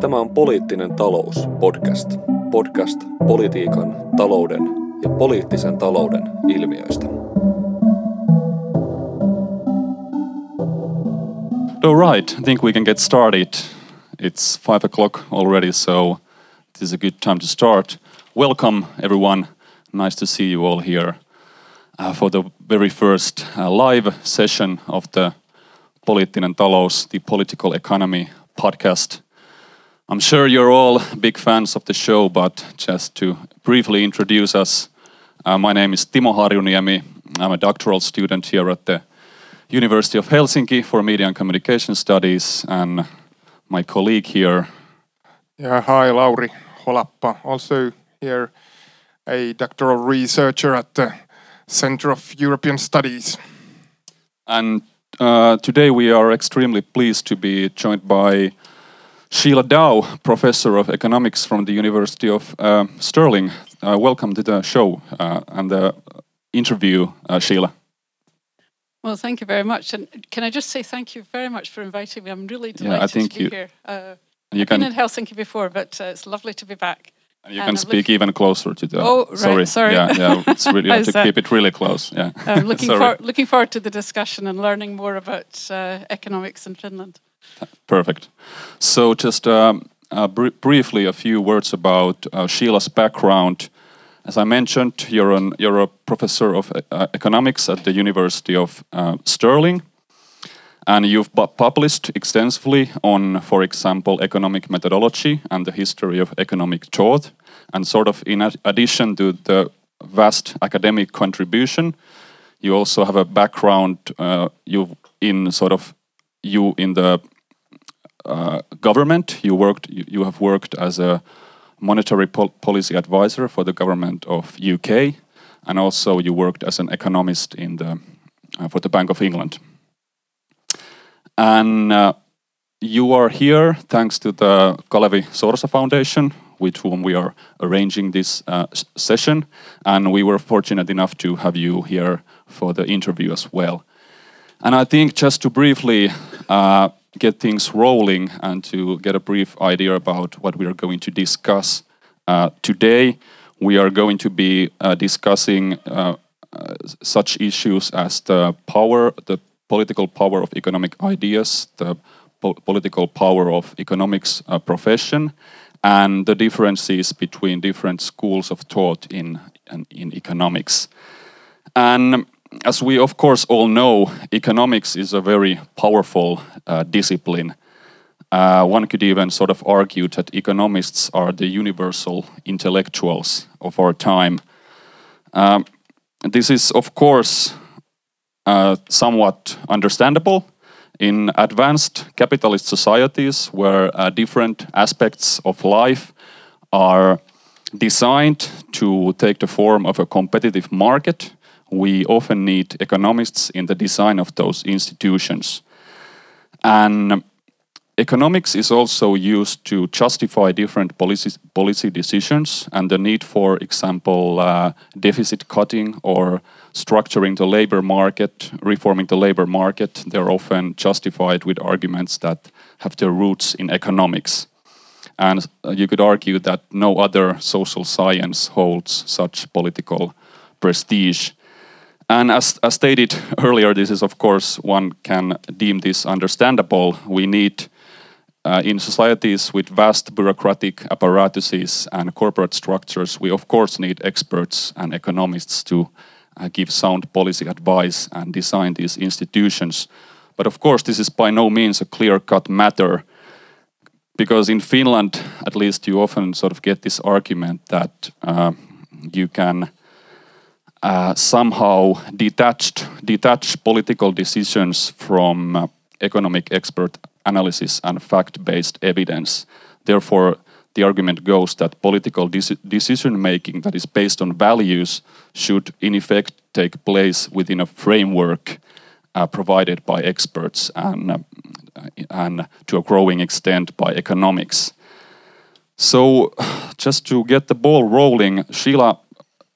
Tämä on Poliittinen talous podcast. Podcast politiikan, talouden ja poliittisen talouden ilmiöistä. All right, I think we can get started. It's five o'clock already, so this is a good time to start. Welcome, everyone. Nice to see you all here uh, for the very first uh, live session of the Poliittinen talous, the political economy podcast. I'm sure you're all big fans of the show, but just to briefly introduce us, uh, my name is Timo Harjuniemi. I'm a doctoral student here at the University of Helsinki for Media and Communication Studies, and my colleague here. Yeah, hi, Lauri Holappa, also here a doctoral researcher at the Center of European Studies. And uh, today we are extremely pleased to be joined by Sheila Dow, professor of economics from the University of uh, Stirling. Uh, welcome to the show uh, and the interview, uh, Sheila. Well, thank you very much. And can I just say thank you very much for inviting me? I'm really delighted Yeah, I think to be you- here. Uh, You I've been in Helsinki before, but uh, it's lovely to be back. you and can I'm speak even closer to the. Oh, right, sorry. sorry. Yeah, yeah. It's really have to that? keep it really close. Yeah. I'm looking, for, looking forward to the discussion and learning more about economics in Finland. Perfect. So, just um, uh, br- briefly, a few words about uh, Sheila's background. As I mentioned, you're, an, you're a professor of uh, economics at the University of uh, Stirling, and you've pu- published extensively on, for example, economic methodology and the history of economic thought. And sort of in ad- addition to the vast academic contribution, you also have a background uh, you in sort of you in the uh, government. You worked. You, you have worked as a monetary pol- policy advisor for the government of UK, and also you worked as an economist in the uh, for the Bank of England. And uh, you are here thanks to the Kalevi Sorsa Foundation, with whom we are arranging this uh, session, and we were fortunate enough to have you here for the interview as well. And I think just to briefly uh, get things rolling and to get a brief idea about what we are going to discuss uh, today, we are going to be uh, discussing uh, uh, such issues as the power, the political power of economic ideas, the po- political power of economics uh, profession, and the differences between different schools of thought in, in, in economics. And as we, of course, all know, economics is a very powerful uh, discipline. Uh, one could even sort of argue that economists are the universal intellectuals of our time. Um, this is, of course, uh, somewhat understandable in advanced capitalist societies where uh, different aspects of life are designed to take the form of a competitive market. We often need economists in the design of those institutions. And economics is also used to justify different policy, policy decisions and the need, for example, uh, deficit cutting or structuring the labor market, reforming the labor market. They're often justified with arguments that have their roots in economics. And you could argue that no other social science holds such political prestige. And as, as stated earlier, this is, of course, one can deem this understandable. We need, uh, in societies with vast bureaucratic apparatuses and corporate structures, we, of course, need experts and economists to uh, give sound policy advice and design these institutions. But of course, this is by no means a clear cut matter because in Finland, at least, you often sort of get this argument that uh, you can uh, somehow detached, detach political decisions from uh, economic expert analysis and fact-based evidence. Therefore, the argument goes that political deci- decision making that is based on values should, in effect, take place within a framework uh, provided by experts and, uh, and to a growing extent by economics. So, just to get the ball rolling, Sheila,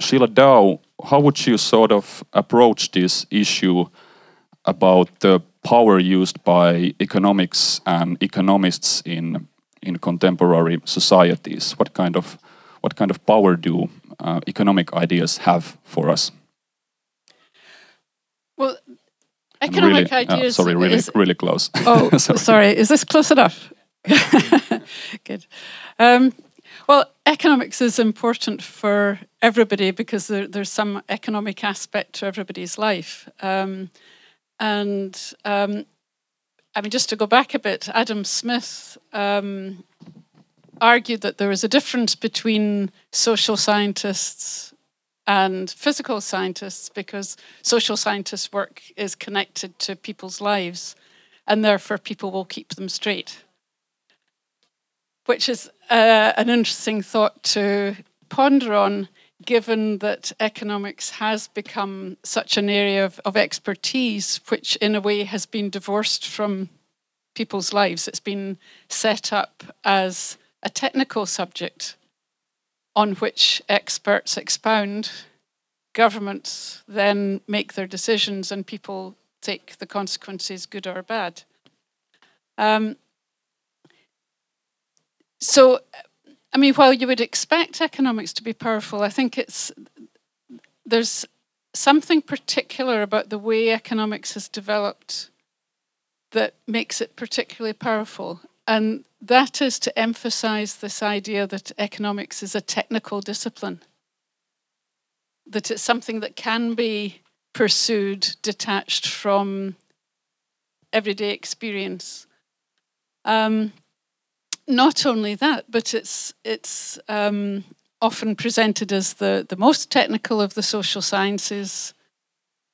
Sheila Dow, how would you sort of approach this issue about the power used by economics and economists in in contemporary societies? What kind of what kind of power do uh, economic ideas have for us? Well, economic really, uh, ideas. sorry, really, is, really close. Oh, sorry. Is this close enough? Good. Um, well, economics is important for everybody because there, there's some economic aspect to everybody's life. Um, and um, I mean, just to go back a bit, Adam Smith um, argued that there is a difference between social scientists and physical scientists because social scientists' work is connected to people's lives, and therefore people will keep them straight which is an interesting thought to ponder on, given that economics has become such an area of, of expertise, which in a way has been divorced from people's lives. It's been set up as a technical subject on which experts expound. Governments then make their decisions, and people take the consequences, good or bad. Um, so, I mean, while you would expect economics to be powerful, I think it's there's something particular about the way economics has developed that makes it particularly powerful. And that is to emphasize this idea that economics is a technical discipline, that it's something that can be pursued detached from everyday experience. Um, not only that, but it's it's um, often presented as the, the most technical of the social sciences,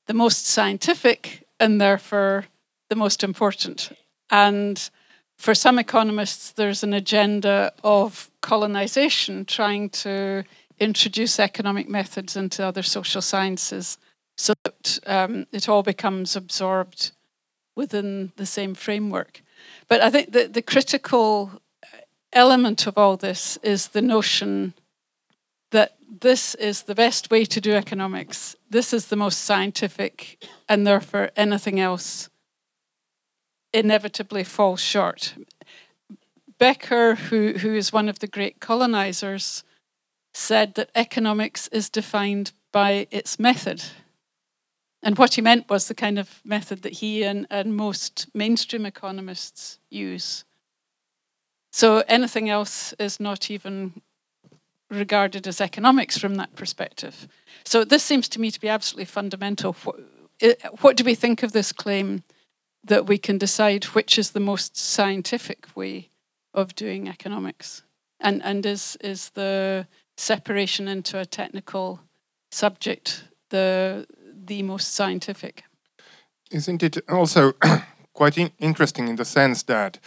the most scientific, and therefore the most important. And for some economists, there's an agenda of colonization, trying to introduce economic methods into other social sciences so that um, it all becomes absorbed within the same framework. But I think that the critical element of all this is the notion that this is the best way to do economics. This is the most scientific, and therefore anything else inevitably falls short. Becker, who, who is one of the great colonizers, said that economics is defined by its method. And what he meant was the kind of method that he and, and most mainstream economists use. So anything else is not even regarded as economics from that perspective. So this seems to me to be absolutely fundamental. What, do we think of this claim that we can decide which is the most scientific way of doing economics? And, and is, is the separation into a technical subject the, the most scientific? Isn't it also quite in interesting in the sense that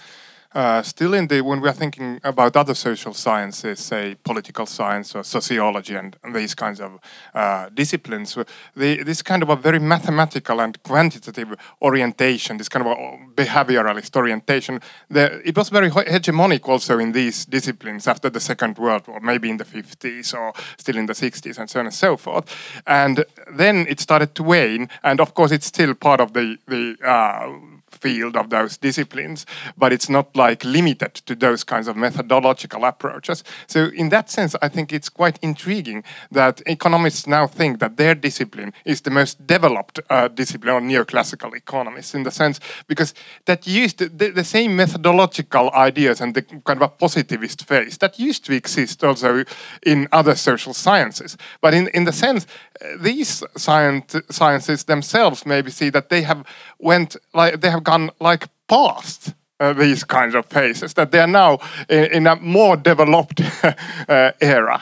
uh, still in the when we are thinking about other social sciences, say political science or sociology and, and these kinds of uh, disciplines, the, this kind of a very mathematical and quantitative orientation, this kind of a behavioralist orientation, the, it was very hegemonic also in these disciplines after the Second World War, maybe in the 50s or still in the 60s and so on and so forth. And then it started to wane, and of course it's still part of the the uh, field of those disciplines, but it's not like limited to those kinds of methodological approaches. So in that sense, I think it's quite intriguing that economists now think that their discipline is the most developed uh, discipline of neoclassical economists in the sense because that used the, the same methodological ideas and the kind of a positivist phase that used to exist also in other social sciences. But in, in the sense, uh, these science, sciences themselves maybe see that they have went like they have gone like past uh, these kinds of phases, that they are now in, in a more developed uh, era.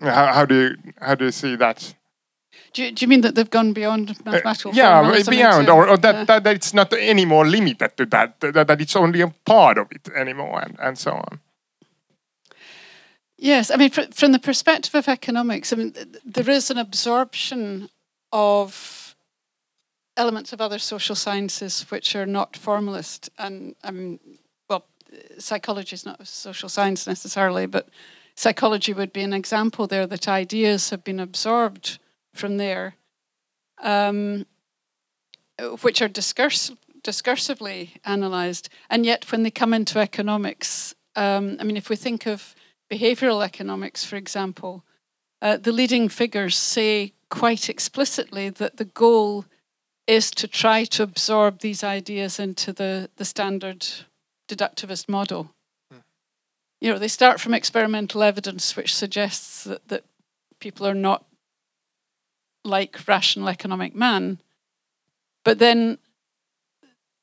How, how, do you how do you see that? Do you, do you mean that they've gone beyond uh, mathematical? Uh, yeah, beyond, or, or that, that, that it's not any more limited to that, that, that it's only a part of it anymore, and, and so on. Yes, I mean, from the perspective of economics, I mean, there is an absorption of elements of other social sciences which are not formalist. And um, well, psychology is not a social science necessarily, but psychology would be an example there that ideas have been absorbed from there, um, which are discurs- discursively analysed, and yet when they come into economics, um, I mean, if we think of behavioural economics, for example, uh, the leading figures say quite explicitly that the goal is to try to absorb these ideas into the, the standard deductivist model. Hmm. You know, they start from experimental evidence, which suggests that, that people are not like rational economic man. But then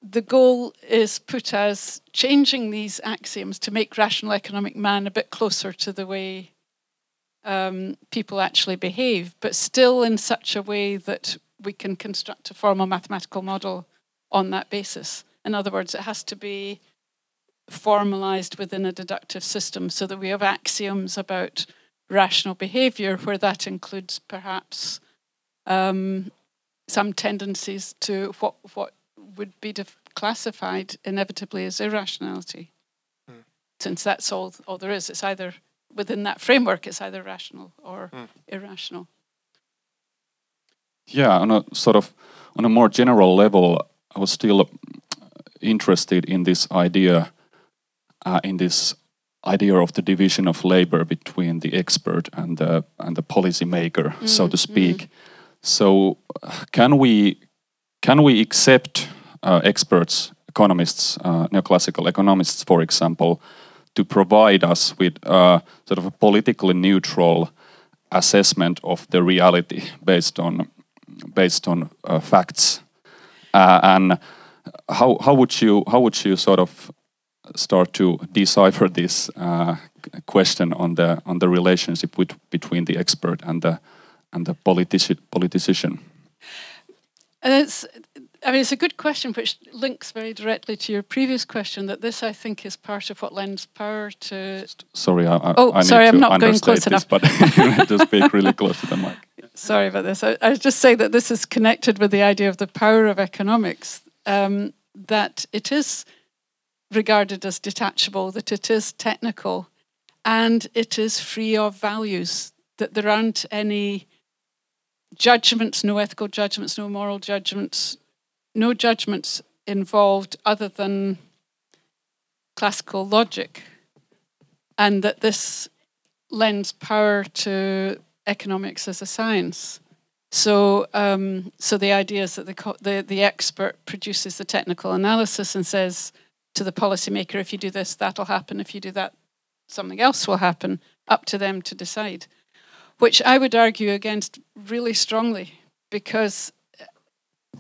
the goal is put as changing these axioms to make rational economic man a bit closer to the way um, people actually behave, but still in such a way that we can construct a formal mathematical model on that basis. In other words, it has to be formalized within a deductive system so that we have axioms about rational behavior where that includes perhaps um, some tendencies to what what would be def- classified inevitably as irrationality. Mm. Since that's all all there is, it's either within that framework, it's either rational or mm. irrational. Yeah, on a sort of on a more general level, I was still interested in this idea, uh, in this idea of the division of labor between the expert and the and the policymaker, mm, so to speak. Mm. So, can we can we accept uh, experts, economists, uh, neoclassical economists, for example, to provide us with uh, sort of a politically neutral assessment of the reality based on based on uh, facts? Uh, and how how would you how would you sort of start to decipher this uh, question on the on the relationship with, between the expert and the and the politici politician? It's, I mean, it's a good question, which links very directly to your previous question. That this, I think, is part of what lends power to. Sorry, I, oh, I sorry, I'm not going close this, enough. But you have to speak really close to the mic. Sorry about this. I, I just say that this is connected with the idea of the power of economics. Um, that it is regarded as detachable, that it is technical, and it is free of values. That there aren't any judgments, no ethical judgments, no moral judgments, no judgments involved other than classical logic, and that this lends power to economics as a science. So, um, so the idea is that the, the, the expert produces the technical analysis and says to the policymaker, if you do this, that'll happen. If you do that, something else will happen. Up to them to decide which I would argue against really strongly because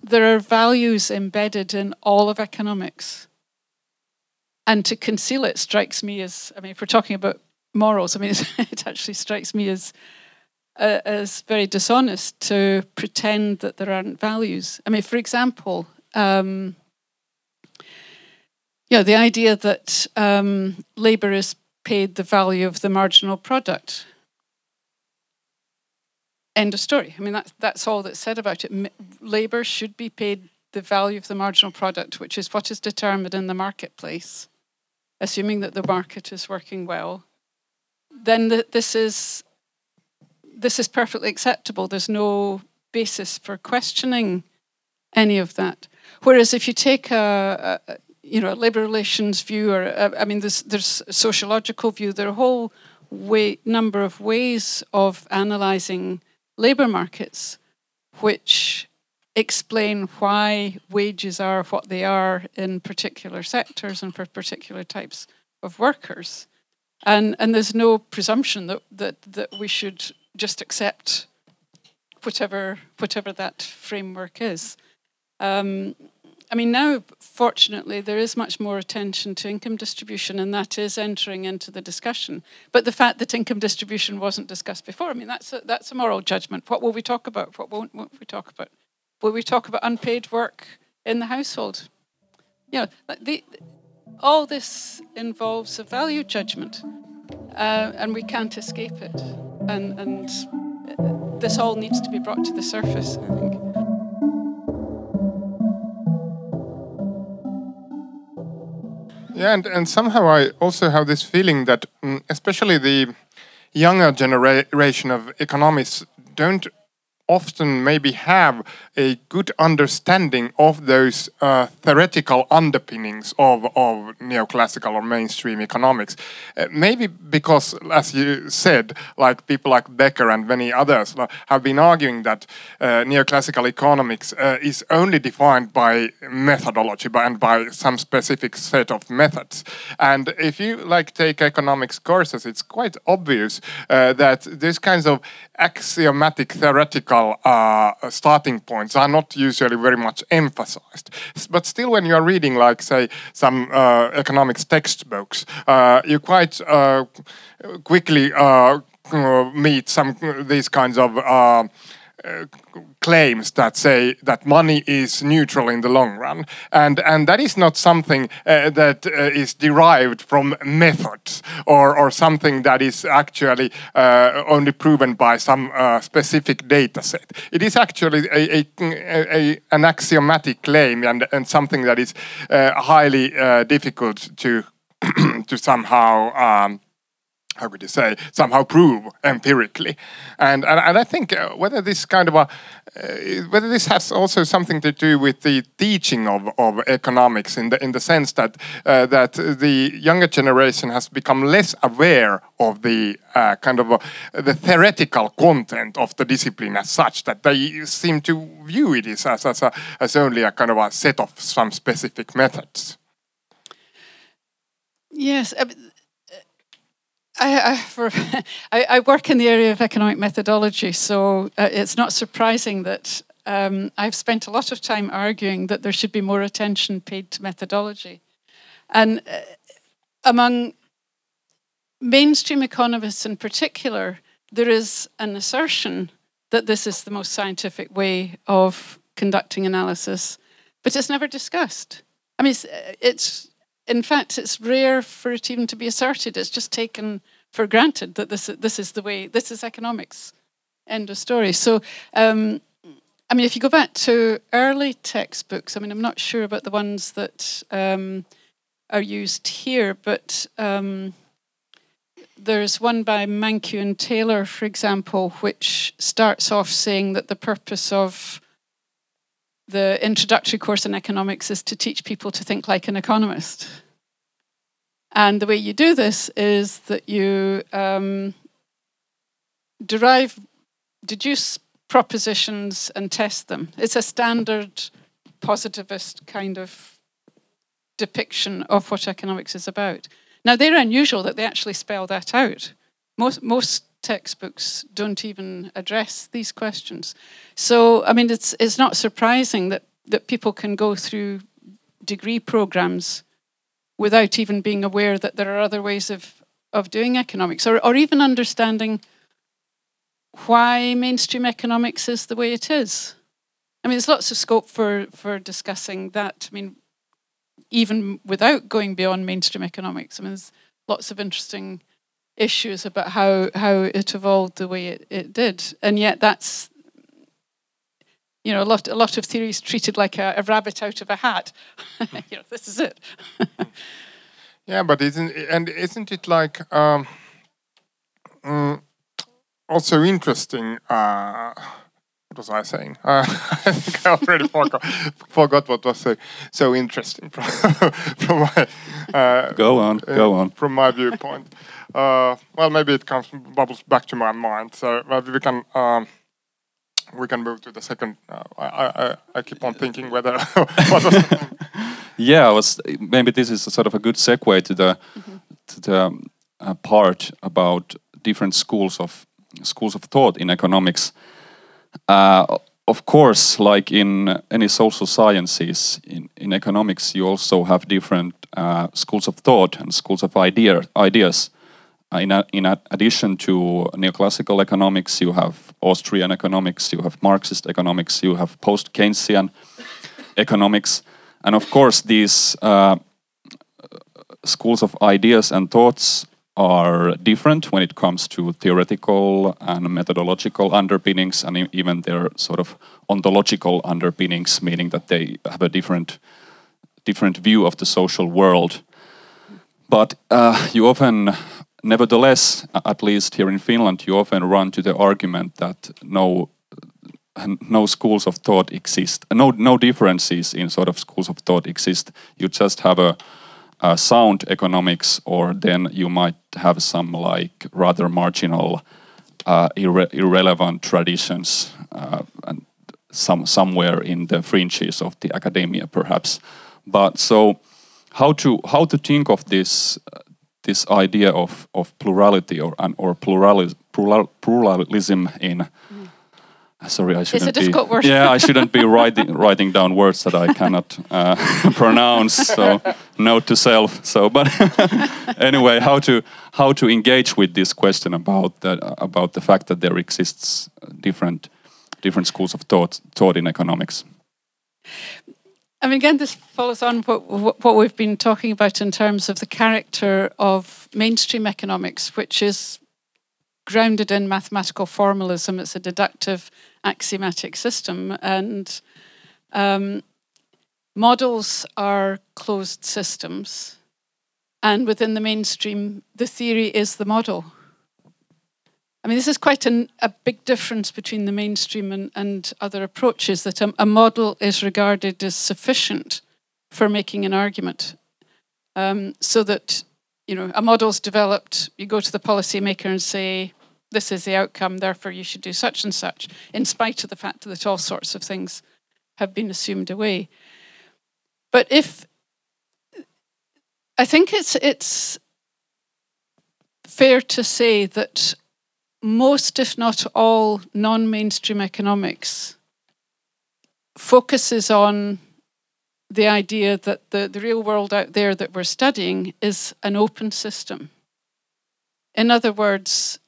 there are values embedded in all of economics. And to conceal it strikes me as, I mean, if we're talking about morals, I mean, it actually strikes me as uh, as very dishonest to pretend that there aren't values. I mean, for example, um, know, the idea that um, labour is paid the value of the marginal product. End of story. I mean, that's, that's all that's said about it. Labour should be paid the value of the marginal product, which is what is determined in the marketplace, assuming that the market is working well. Then the, this is this is perfectly acceptable. There's no basis for questioning any of that. Whereas if you take a, a you know a labour relations view, or a, I mean, there's there's a sociological view. There are a whole way number of ways of analysing labour markets, which explain why wages are what they are in particular sectors and for particular types of workers. And, and there's no presumption that, that, that we should just accept whatever, whatever that framework is. Um, I mean, now, fortunately, there is much more attention to income distribution, and that is entering into the discussion. But the fact that income distribution wasn't discussed before, I mean, that's a, that's a moral judgment. What will we talk about? What won't, won't we talk about? Will we talk about unpaid work in the household? You know, the, all this involves a value judgment, uh, and we can't escape it. And, and this all needs to be brought to the surface, I think. Yeah, and, and somehow I also have this feeling that, mm, especially the younger generation of economists, don't often maybe have a good understanding of those uh, theoretical underpinnings of, of neoclassical or mainstream economics. Uh, maybe because, as you said, like people like Becker and many others have been arguing that uh, neoclassical economics uh, is only defined by methodology by, and by some specific set of methods. And if you like take economics courses, it's quite obvious uh, that these kinds of axiomatic theoretical uh, starting points are not usually very much emphasized. But still, when you are reading, like, say, some uh, economics textbooks, uh, you quite uh, quickly uh, meet some these kinds of claims that say that money is neutral in the long run, and and that is not something uh, that uh, is derived from methods or or something that is actually uh, only proven by some uh, specific data set. It is actually a, a, a, an axiomatic claim and and something that is uh, highly uh, difficult to to somehow. Um, how would you say, somehow prove empirically. And, and, and I think uh, whether this kind of a, uh, whether this has also something to do with the teaching of, of economics in the, in the sense that, uh, that the younger generation has become less aware of the uh, kind of a, the theoretical content of the discipline as such, that they seem to view it as, as, a, as only a kind of a set of some specific methods. Yes, I, I, for, I, I, work in the area of economic methodology, so uh, it's not surprising that um, I've spent a lot of time arguing that there should be more attention paid to methodology. And uh, among mainstream economists in particular, there is an assertion that this is the most scientific way of conducting analysis, but it's never discussed. I mean, it's, it's in fact, it's rare for it even to be asserted. It's just taken for granted that this this is the way this is economics. End of story. So, um, I mean, if you go back to early textbooks, I mean, I'm not sure about the ones that um, are used here, but um, there's one by Mankiw and Taylor, for example, which starts off saying that the purpose of the introductory course in economics is to teach people to think like an economist. And the way you do this is that you um, derive, deduce propositions and test them. It's a standard positivist kind of depiction of what economics is about. Now, they're unusual that they actually spell that out. Most, most textbooks don't even address these questions. So, I mean, it's it's not surprising that that people can go through degree programs without even being aware that there are other ways of of doing economics, or or even understanding why mainstream economics is the way it is. I mean, there's lots of scope for for discussing that. I mean, even without going beyond mainstream economics, I mean, there's lots of interesting issues about how how it evolved the way it, it did, and yet that's you know a lot a lot of theories treated like a, a rabbit out of a hat. you know, this is it. yeah, but isn't and isn't it like um, mm, also interesting? Uh, was I saying? Uh, I think I already forgot, forgot what was so, so interesting from, from my. Uh, go on, go on. From my viewpoint. Uh, well, maybe it comes bubbles back to my mind. So maybe we can um, we can move to the second. Uh, I, I I keep on thinking whether what was. yeah, I was maybe this is a sort of a good segue to the mm -hmm. to the uh, part about different schools of schools of thought in economics. Uh, of course, like in any social sciences, in, in economics, you also have different uh, schools of thought and schools of idea, ideas. Uh, in, a, in a addition to neoclassical economics, you have Austrian economics, you have Marxist economics, you have post Keynesian economics. And of course, these uh, schools of ideas and thoughts are different when it comes to theoretical and methodological underpinnings and even their sort of ontological underpinnings, meaning that they have a different, different view of the social world. But uh, you often Nevertheless, at least here in Finland, you often run to the argument that no, no schools of thought exist. No, no differences in sort of schools of thought exist. You just have a, a sound economics, or then you might have some like rather marginal, uh, irre irrelevant traditions, uh, and some somewhere in the fringes of the academia, perhaps. But so, how to how to think of this uh, this idea of, of plurality or or plural, pluralism in sorry I shouldn't be word. yeah I shouldn't be writing writing down words that I cannot uh, pronounce so note to self so but anyway how to how to engage with this question about that about the fact that there exists different different schools of thought thought in economics I mean, again, this follows on what, what we've been talking about in terms of the character of mainstream economics, which is grounded in mathematical formalism. It's a deductive axiomatic system, and um, models are closed systems. And within the mainstream, the theory is the model. I mean, this is quite an, a big difference between the mainstream and, and other approaches that a, a, model is regarded as sufficient for making an argument. Um, so that, you know, a model's developed, you go to the policymaker and say, this is the outcome, therefore you should do such and such, in spite of the fact that all sorts of things have been assumed away. But if I think it's it's fair to say that most, if not all, non mainstream economics focuses on the idea that the, the real world out there that we're studying is an open system. In other words,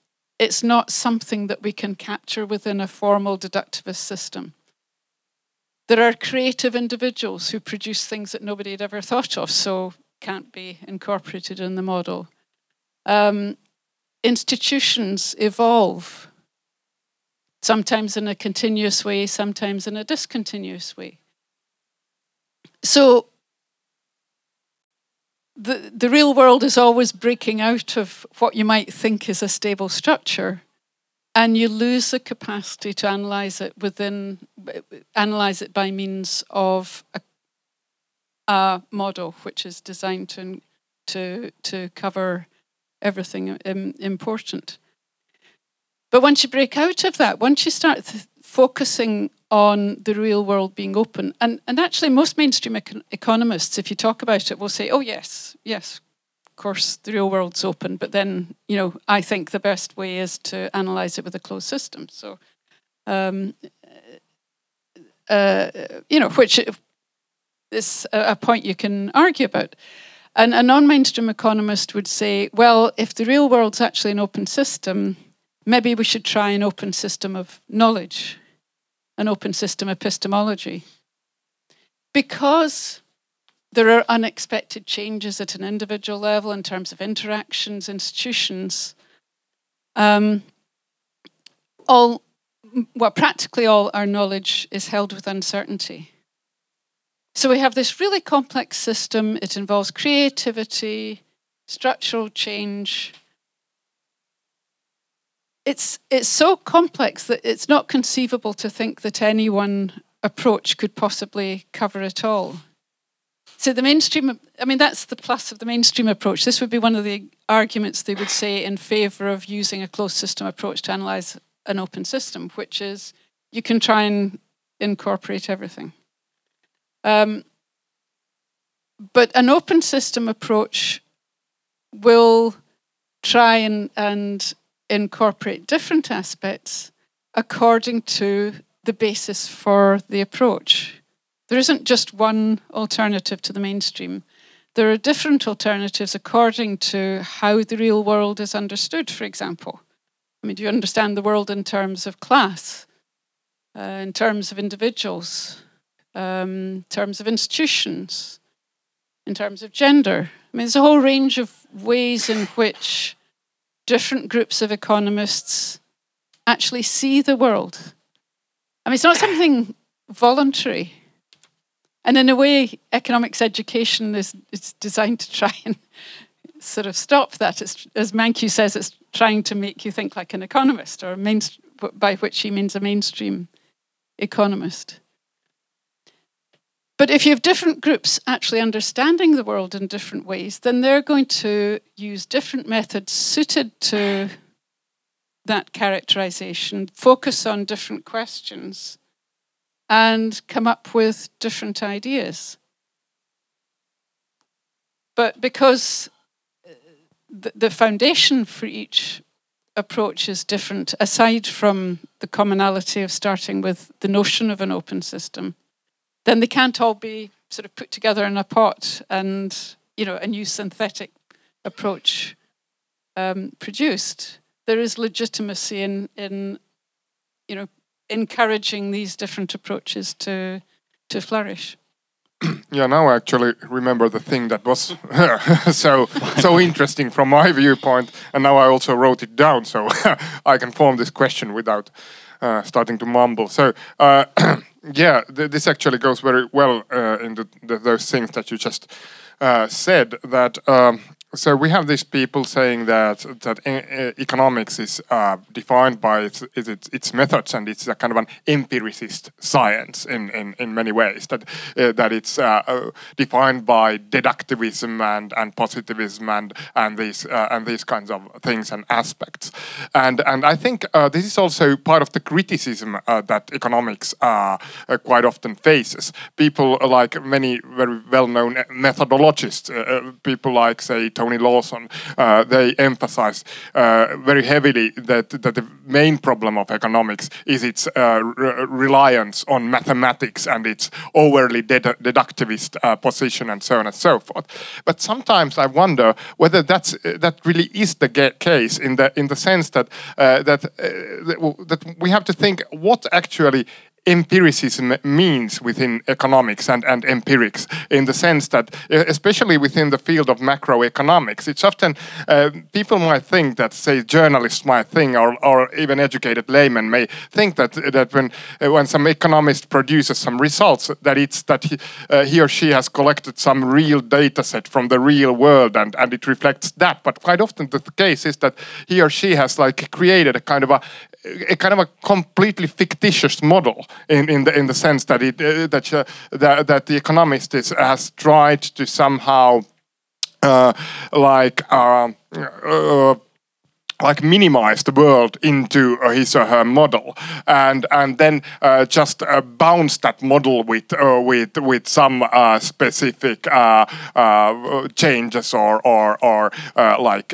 it's not something that we can capture within a formal deductivist system. There are creative individuals who produce things that nobody had ever thought of, so can't be incorporated in the model. Um, institutions evolve, sometimes in a continuous way, sometimes in a discontinuous way. So the, the real world is always breaking out of what you might think is a stable structure, and you lose the capacity to analyze it within, analyze it by means of a, a model which is designed to, to, to cover everything important. But once you break out of that, once you start th- focusing on the real world being open, and, and actually, most mainstream econ- economists, if you talk about it, will say, oh, yes, yes, of course, the real world's open. But then, you know, I think the best way is to analyze it with a closed system. So, um, uh, you know, which is a, point you can argue about. And a non mainstream economist would say, well, if the real world's actually an open system, maybe we should try an open system of knowledge, an open system epistemology. Because there are unexpected changes at an individual level in terms of interactions, institutions. Um, all, well, practically all our knowledge is held with uncertainty. So we have this really complex system. It involves creativity, structural change. It's, it's so complex that it's not conceivable to think that any one approach could possibly cover it all. So the mainstream, I mean, that's the plus of the mainstream approach. This would be one of the arguments they would say in favor of using a closed system approach to analyze an open system, which is you can try and incorporate everything. Um, but an open system approach will try and, and incorporate different aspects according to the basis for the approach. There isn't just one alternative to the mainstream. There are different alternatives according to how the real world is understood, for example. I mean, do you understand the world in terms of class, uh, in terms of individuals, um, in terms of institutions, in terms of gender. I mean, there's a whole range of ways in which different groups of economists actually see the world. I mean, it's not something voluntary. And in a way, economics education is, is designed to try and sort of stop that. It's, as Mankiw says, it's trying to make you think like an economist, or main, by which he means a mainstream economist. But if you have different groups actually understanding the world in different ways, then they're going to use different methods suited to that characterization, focus on different questions, and come up with different ideas. But because uh, the foundation for each approach is different, aside from the commonality of starting with the notion of an open system, then they can't all be sort of put together in a pot and you know a new synthetic approach um, produced. There is legitimacy in in you know encouraging these different approaches to to flourish. Yeah, now I actually remember the thing that was so so interesting from my viewpoint, and now I also wrote it down so I can form this question without uh, starting to mumble. So. Uh, yeah, th this actually goes very well uh, into the, those things that you just uh, said. That um, so we have these people saying that that economics is uh, defined by its, its, its methods and it's a kind of an empiricist science in, in, in many ways that uh, that it's uh, uh defined by deductivism and, and positivism and and these uh, and these kinds of things and aspects. And and I think uh, this is also part of the criticism that economics quite often faces. People like many very well-known methodologists people like say Tony Lawson, uh, they emphasize uh, very heavily that, that the main problem of economics is its uh, re reliance on mathematics and its overly ded deductivist uh, position and so on and so forth. But sometimes I wonder whether that's that really is the case in the in the sense that uh, that that we have to think what actually empiricism means within economics and, and empirics in the sense that especially within the field of macroeconomics it's often uh, people might think that say journalists might think or, or even educated laymen may think that that when uh, when some economist produces some results that it's that he, uh, he or she has collected some real data set from the real world and and it reflects that. But quite often the case is that he or she has like created a kind of a a kind of a completely fictitious model in, in the in the sense that it uh, that, uh, that that the economist is, has tried to somehow uh, like uh, uh, like minimize the world into uh, his or her model. And and then uh, just uh, bounce that model with uh, with with some uh, specific uh, changes or or or like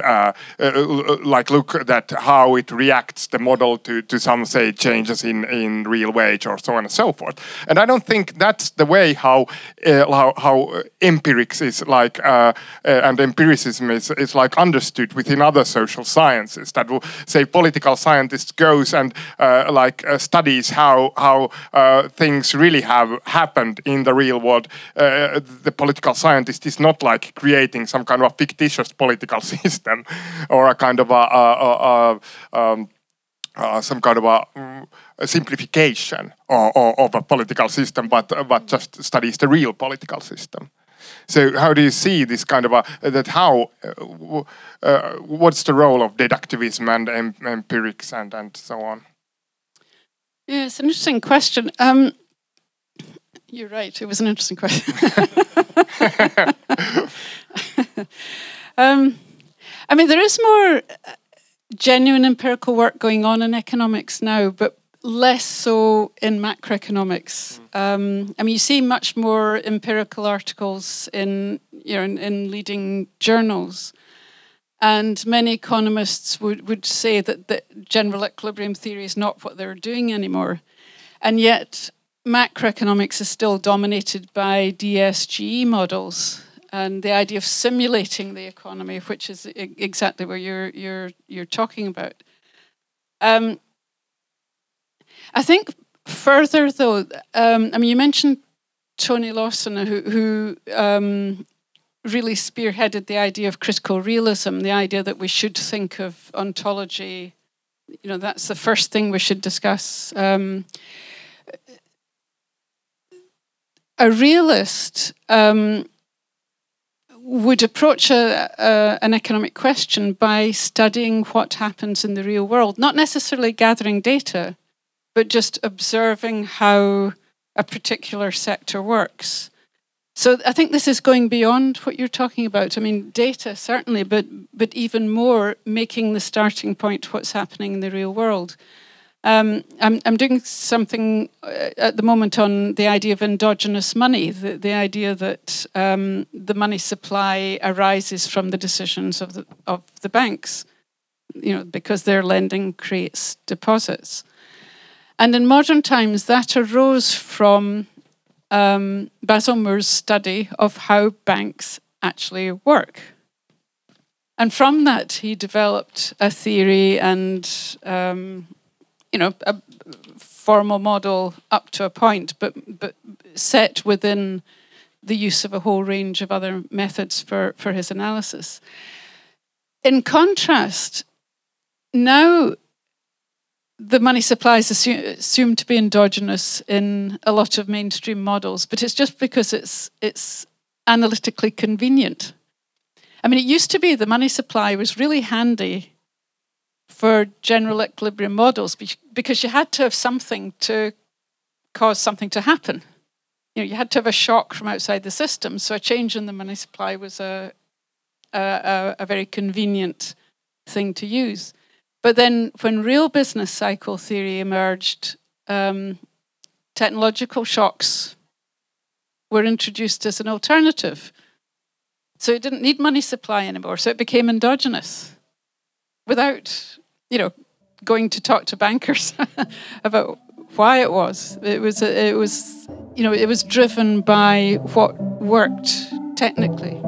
like look at how it reacts the model to to some say changes in in real wage or so on and so forth. And I don't think that's the way how how, how empirics is like and empiricism is is like understood within other social sciences that will say political scientist goes and uh, like uh, studies how how uh, things really have happened in the real world. Uh, the political scientist is not like creating some kind of fictitious political system or a kind of a, a, a, um, uh, some kind of a, a simplification of a political system, but but just studies the real political system. So how do you see this kind of a that how uh, uh, what's the role of deductivism and em empirics and and so on? Yeah, it's an interesting question. Um, you're right. It was an interesting question. um, I mean, there is more genuine empirical work going on in economics now, but less so in macroeconomics. Mm. Um, I mean, you see much more empirical articles in you know in, in, leading journals, and many economists would, would say that the general equilibrium theory is not what they're doing anymore, and yet macroeconomics is still dominated by DSGE models and the idea of simulating the economy, which is exactly what you're you're you're talking about. Um, I think further though, um, I mean, you mentioned Tony Lawson, who, who um, really spearheaded the idea of critical realism, the idea that we should think of ontology. You know, that's the first thing we should discuss. Um, a realist um, would approach a, a, an economic question by studying what happens in the real world, not necessarily gathering data, but just observing how a particular sector works. So I think this is going beyond what you're talking about. I mean, data certainly, but but even more making the starting point what's happening in the real world. Um, I'm, I'm doing something uh, at the moment on the idea of endogenous money, the, the idea that um, the money supply arises from the decisions of the, of the banks, you know, because their lending creates deposits. And in modern times, that arose from um, Basil Moore's study of how banks actually work. And from that, he developed a theory and um, you know, a formal model up to a point, but but set within the use of a whole range of other methods for, for his analysis. In contrast, now the money supply is assumed to be endogenous in a lot of mainstream models, but it's just because it's it's analytically convenient. I mean, it used to be the money supply was really handy for general equilibrium models because you had to have something to cause something to happen. You know, you had to have a shock from outside the system. So a change in the money supply was a, a, a very convenient thing to use. But then when real business cycle theory emerged, um, technological shocks were introduced as an alternative. So it didn't need money supply anymore. So it became endogenous without you know, going to talk to bankers about why it was. It was, it was, you know, it was driven by what worked technically.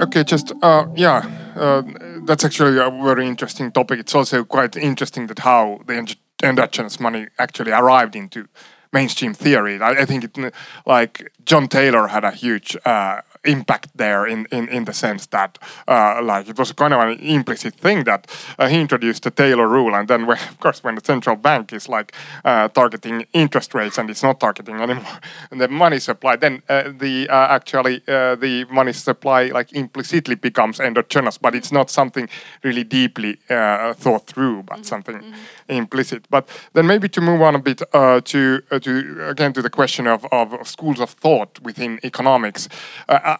Okay, just uh, yeah, uh, that's actually a very interesting topic. It's also quite interesting that how the endogenous money actually arrived into mainstream theory. I, I think it, like John Taylor had a huge uh, impact there in, in, in the sense that uh, like it was kind of an implicit thing that uh, he introduced the Taylor rule and then when, of course when the central bank is like uh, targeting interest rates and it's not targeting anymore the money supply then uh, the uh, actually uh, the money supply like implicitly becomes endogenous but it's not something really deeply thought through but mm-hmm. something mm-hmm. implicit but then maybe to move on a bit to to again to the question of, of schools of thought within economics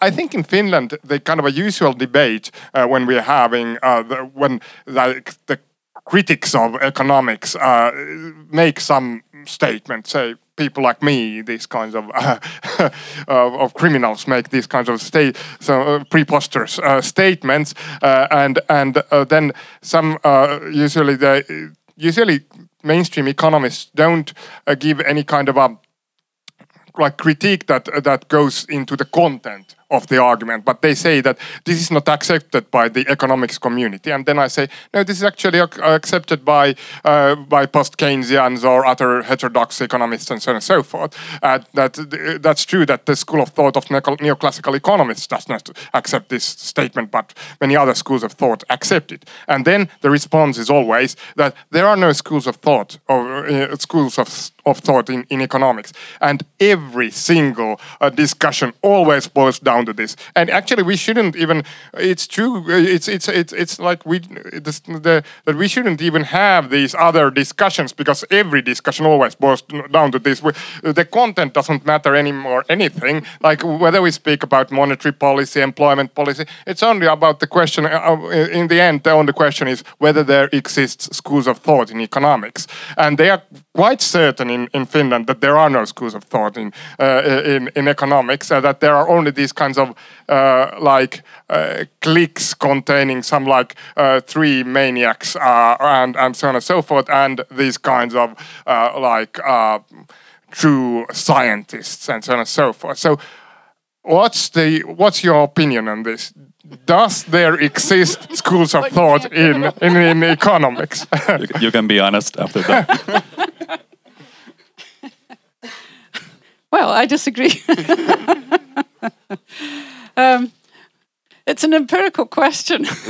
I think in Finland, the kind of a usual debate uh, when we're having uh, the, when the, the, critics of economics uh, make some statement, say people like me, these kinds of uh, of criminals make these kinds of state so uh, preposterous uh, statements, uh, and and uh, then some uh, usually the usually mainstream economists don't give any kind of a like critique that that goes into the content of the argument, but they say that this is not accepted by the economics community. And then I say, no, this is actually accepted by uh, by post-Keynesians or other heterodox economists and so on and so forth. Uh, that that's true that the school of thought of neoclassical economists does not accept this statement, but many other schools of thought accept it. And then the response is always that there are no schools of thought or uh, schools of of thought in, in economics, and every single uh, discussion always boils down to this. And actually, we shouldn't even. It's true. It's it's it's it's like we this, the, that we shouldn't even have these other discussions because every discussion always boils down to this. The content doesn't matter anymore. Anything like whether we speak about monetary policy, employment policy, it's only about the question. Uh, in the end, the only question is whether there exists schools of thought in economics, and they are quite certain in, in Finland that there are no schools of thought in uh, in, in economics. Uh, that there are only these kinds of uh, like uh, cliques containing some like uh, three maniacs uh, and and so on and so forth, and these kinds of like true scientists and so on and so forth. So, what's the what's your opinion on this? does there exist schools of thought in, in, in economics? you, you, can be honest after that. well, I disagree. um, it's an empirical question.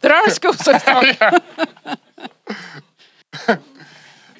there are schools of thought.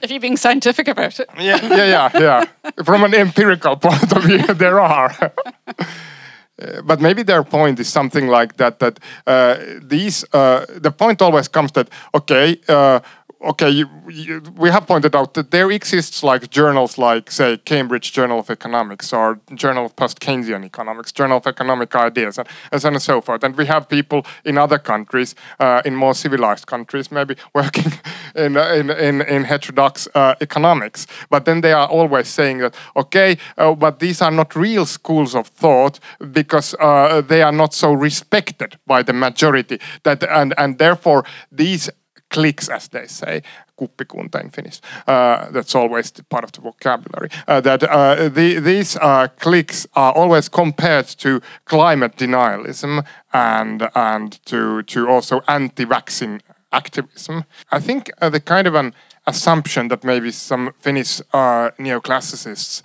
if you're being scientific about it. yeah, yeah, yeah, yeah. From an empirical point of view, there are. uh, but maybe their point is something like that. That uh, these uh, the point always comes that okay uh, okay, you, you, we have pointed out that there exists like journals like, say, Cambridge Journal of Economics or Journal of Post-Keynesian Economics, Journal of Economic Ideas, and, and so on and so forth. And we have people in other countries, uh, in more civilized countries, maybe working in, in, in, in heterodox uh, economics. But then they are always saying that, okay, uh, but these are not real schools of thought because uh, they are not so respected by the majority. That and, and therefore these cliques, as they say, kuppikunta in Finnish. Uh, that's always part of the vocabulary. Uh, that uh, the, these uh, cliques are always compared to climate denialism and and to to also anti-vaccine activism. I think uh, the kind of an assumption that maybe some Finnish uh, neoclassicists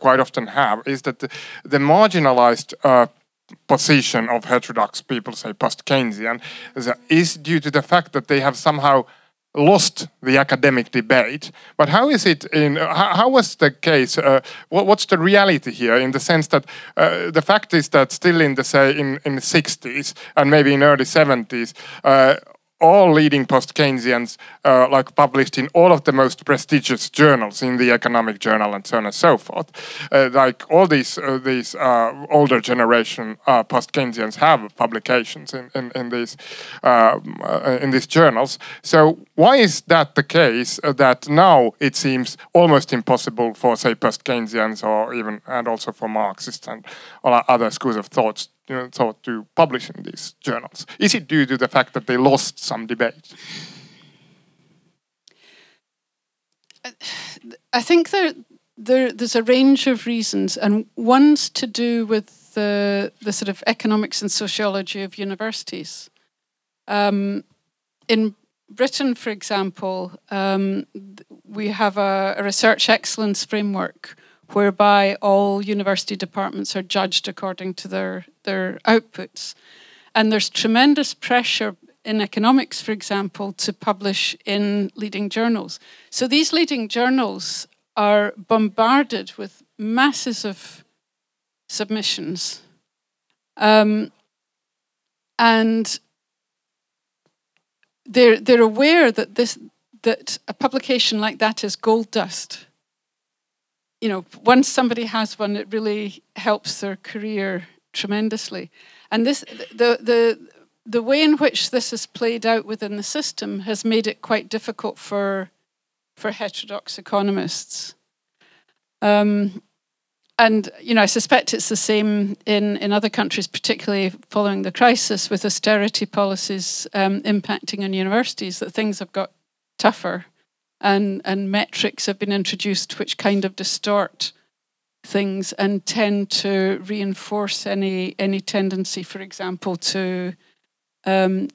quite often have is that the, the marginalized position of heterodox people, say post-Keynesian, is due to the fact that they have somehow lost the academic debate. But how is it in? How, how was the case? Uh, what, what's the reality here? In the sense that uh, the fact is that still in the say in in the 60s and maybe in early 70s, uh, all leading post-Keynesians uh, like published in all of the most prestigious journals in the economic journal and so on and so forth. Uh, like all these uh, these uh, older generation uh, post-Keynesians have publications in, in, in these uh, in these journals. So why is that the case that now it seems almost impossible for say post-Keynesians or even and also for Marxists and other schools of thoughts you know, thought to publish in these journals? Is it due to the fact that they lost some debate? I think there, there there's a range of reasons, and one's to do with the the sort of economics and sociology of universities. Um, in Britain, for example, um, we have a, a research excellence framework whereby all university departments are judged according to their, their outputs. And there's tremendous pressure in economics, for example, to publish in leading journals. So these leading journals are bombarded with masses of submissions. Um, and they're, they're aware that, this, that a publication like that is gold dust you know, once somebody has one, it really helps their career tremendously. And this, the, the, the way in which this is played out within the system has made it quite difficult for, for heterodox economists. Um, and you know, I suspect it's the same in, in other countries, particularly following the crisis, with austerity policies um, impacting on universities. That things have got tougher and, and metrics have been introduced which kind of distort things and tend to reinforce any any tendency, for example, to um,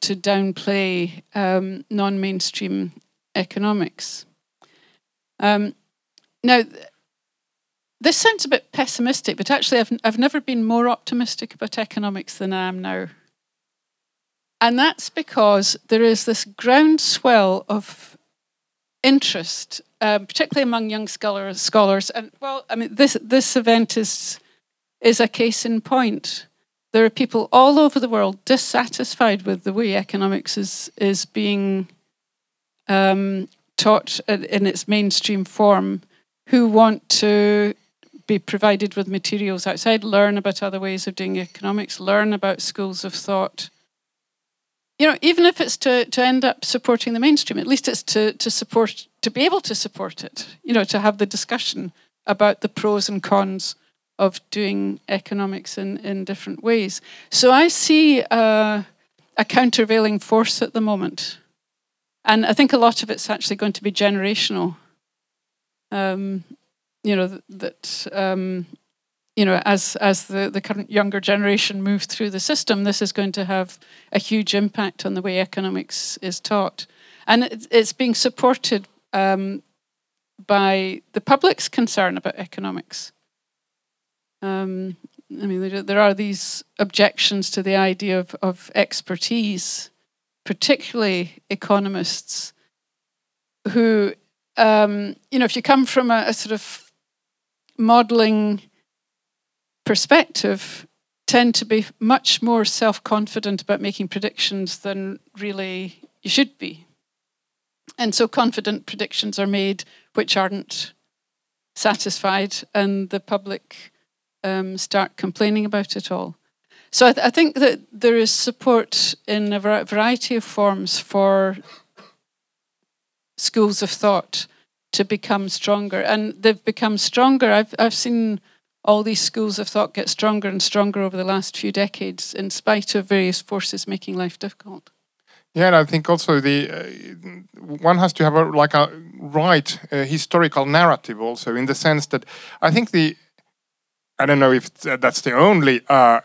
to downplay um, non-mainstream economics. Um, now, this sounds a bit pessimistic, but actually, I've I've never been more optimistic about economics than I am now. And that's because there is this groundswell of interest, um, particularly among young scholars. Scholars, and well, I mean, this this event is is a case in point. There are people all over the world dissatisfied with the way economics is is being um, taught in its mainstream form, who want to be provided with materials outside, learn about other ways of doing economics, learn about schools of thought, you know, even if it's to, to end up supporting the mainstream, at least it's to, to support, to be able to support it, you know, to have the discussion about the pros and cons of doing economics in, in different ways. So I see a, a countervailing force at the moment. And I think a lot of it's actually going to be generational. Um, you know, that, um, you know, as as the, the current younger generation move through the system, this is going to have a huge impact on the way economics is taught, and it's, being supported um, by the public's concern about economics. Um, I mean, there, there, are these objections to the idea of, of expertise, particularly economists, who, um, you know, if you come from a, a sort of modeling perspective, tend to be much more self confident about making predictions than really you should be. And so confident predictions are made which aren't satisfied, and the public um, start complaining about it all. So I, th- I, think that there is support in a variety of forms for schools of thought to become stronger, and they've become stronger. I've I've seen all these schools of thought get stronger and stronger over the last few decades, in spite of various forces making life difficult. Yeah, and I think also the uh, one has to have a like a right uh, historical narrative also in the sense that I think the I don't know if that's the only uh,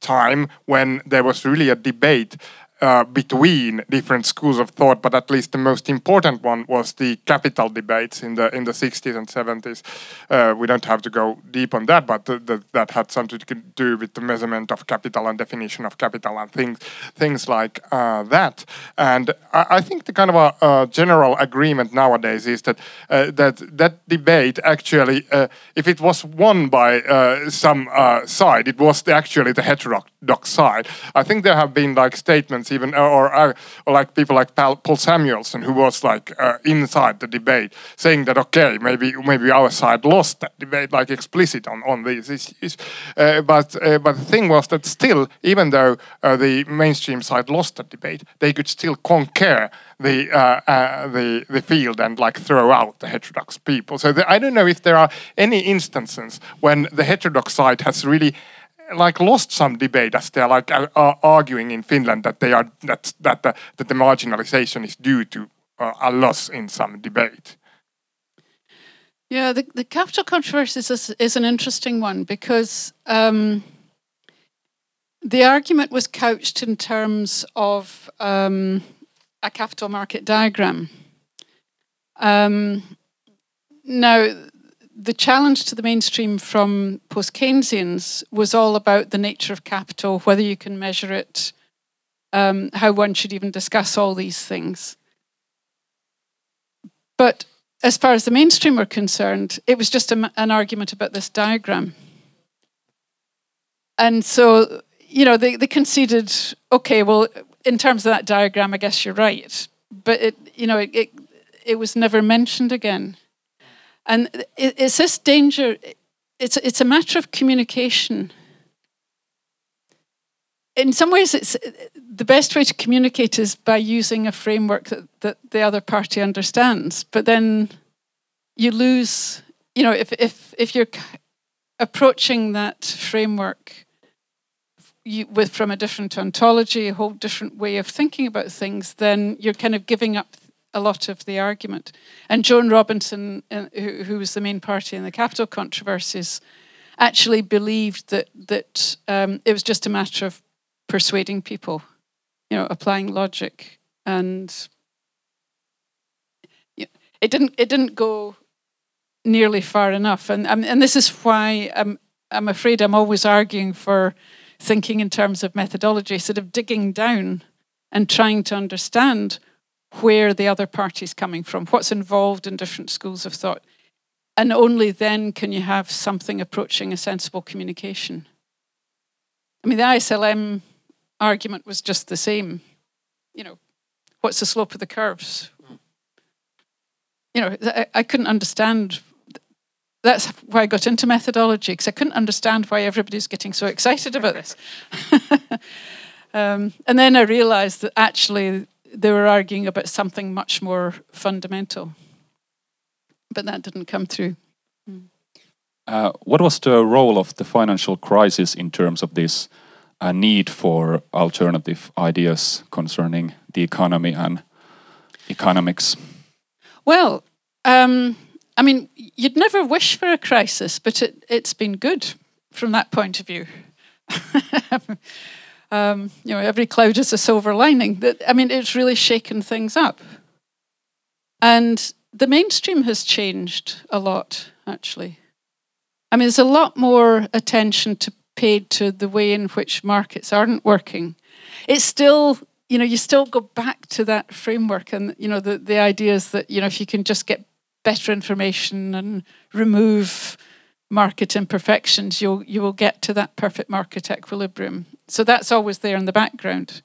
time when there was really a debate uh, between different schools of thought, but at least the most important one was the capital debates in the in the 60s and 70s. Uh, we don't have to go deep on that, but the, the, that had something to do with the measurement of capital and definition of capital and things things like uh, that. And I, I, think the kind of a, a, general agreement nowadays is that uh, that that debate actually, uh, if it was won by some side, it was the, actually the heterodox side. I think there have been like statements even, or, or, or like people like Paul Samuelson, who was like uh, inside the debate, saying that okay, maybe maybe our side lost that debate, like explicit on on these issues. Uh, but uh, but the thing was that still, even though uh, the mainstream side lost the debate, they could still conquer the uh, uh, the the field and like throw out the heterodox people. So the, I don't know if there are any instances when the heterodox side has really like lost some debate as they're like uh, arguing in Finland that they are that that the, that the marginalization is due to uh, a loss in some debate. Yeah, the, the capital controversy is, is an interesting one because um, the argument was couched in terms of um, a capital market diagram. Um, now, the challenge to the mainstream from post Keynesians was all about the nature of capital, whether you can measure it, um, how one should even discuss all these things. But as far as the mainstream were concerned, it was just a, an argument about this diagram. And so, you know, they, they conceded, okay, well, in terms of that diagram, I guess you're right. But it, you know, it, it, it was never mentioned again. And it's this danger, it's, it's a matter of communication. In some ways, it's the best way to communicate is by using a framework that, that the other party understands. But then you lose, you know, if, if, if you're approaching that framework you, with from a different ontology, a whole different way of thinking about things, then you're kind of giving up a lot of the argument. And Joan Robinson, uh, who, was the main party in the capital controversies, actually believed that that um, it was just a matter of persuading people, you know, applying logic, and it didn't it didn't go nearly far enough. And um, and this is why I'm I'm afraid I'm always arguing for thinking in terms of methodology, sort of digging down and trying to understand where the other party is coming from, what's involved in different schools of thought. And only then can you have something approaching a sensible communication. I mean, the ISLM argument was just the same. You know, what's the slope of the curves? You know, I, I couldn't understand. That's why I got into methodology, because I couldn't understand why everybody's getting so excited about this. um, and then I realized that actually they were arguing about something much more fundamental. But that didn't come through. Hmm. Uh, what was the role of the financial crisis in terms of this uh, need for alternative ideas concerning the economy and economics? Well, um, I mean, you'd never wish for a crisis, but it, it's been good from that point of view. um, you know, every cloud is a silver lining. I mean, it's really shaken things up. And the mainstream has changed a lot, actually. I mean, there's a lot more attention to paid to the way in which markets aren't working. It's still, you know, you still go back to that framework and, you know, the, the ideas that, you know, if you can just get better information and remove market imperfections, you'll you will get to that perfect market equilibrium. So that's always there in the background.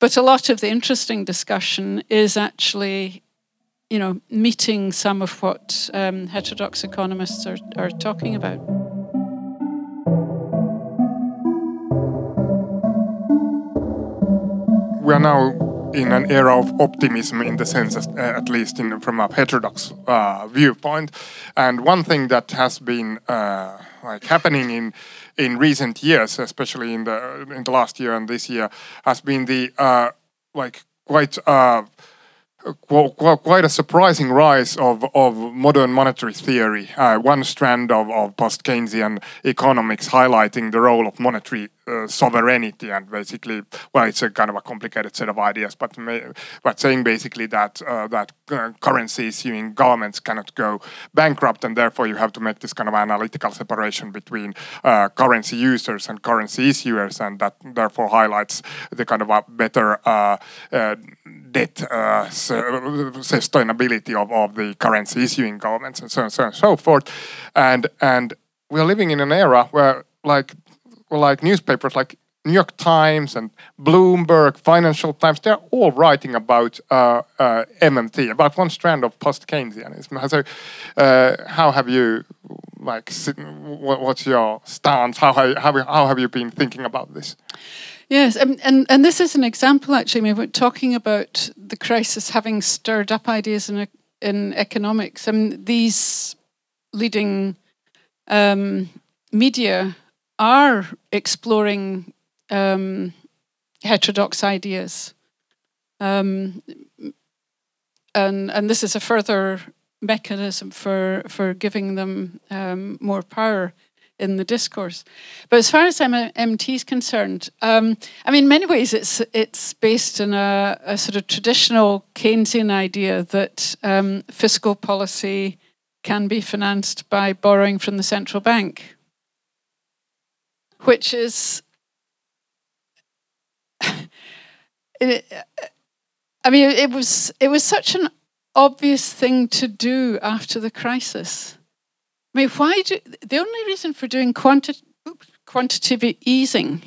But a lot of the interesting discussion is actually, you know, meeting some of what um, heterodox economists are, are talking about. We are now in an era of optimism in the sense, uh, at least in, from a heterodox uh, viewpoint. And one thing that has been uh, like happening in in recent years, especially in the in the last year and this year, has been the uh, like quite uh, quite a surprising rise of, of modern monetary theory. Uh, one strand of, of post Keynesian economics highlighting the role of monetary uh, sovereignty and basically, well, it's a kind of a complicated set of ideas, but may, but saying basically that uh, that uh, currency issuing governments cannot go bankrupt, and therefore you have to make this kind of analytical separation between uh, currency users and currency issuers, and that therefore highlights the kind of a better uh, uh, debt sustainability of, of the currency issuing governments and so on, so on and so forth, and and we're living in an era where like like newspapers like New York Times and Bloomberg, Financial Times, they're all writing about uh, uh, MMT, about one strand of post-Keynesianism. So, uh, how have you, like, what's your stance? How, how, how have you been thinking about this? Yes, and, and, and this is an example, actually. I mean, we're talking about the crisis having stirred up ideas in, in economics. I mean, these leading um, media are exploring um, heterodox ideas. Um, and, and this is a further mechanism for, for giving them um, more power in the discourse. But as far as MMT is concerned, um, I mean, in many ways, it's it's based on a, a sort of traditional Keynesian idea that um, fiscal policy can be financed by borrowing from the central bank which is it, I mean, it was it was such an obvious thing to do after the crisis. I mean, why do the only reason for doing quanti- quantitative easing,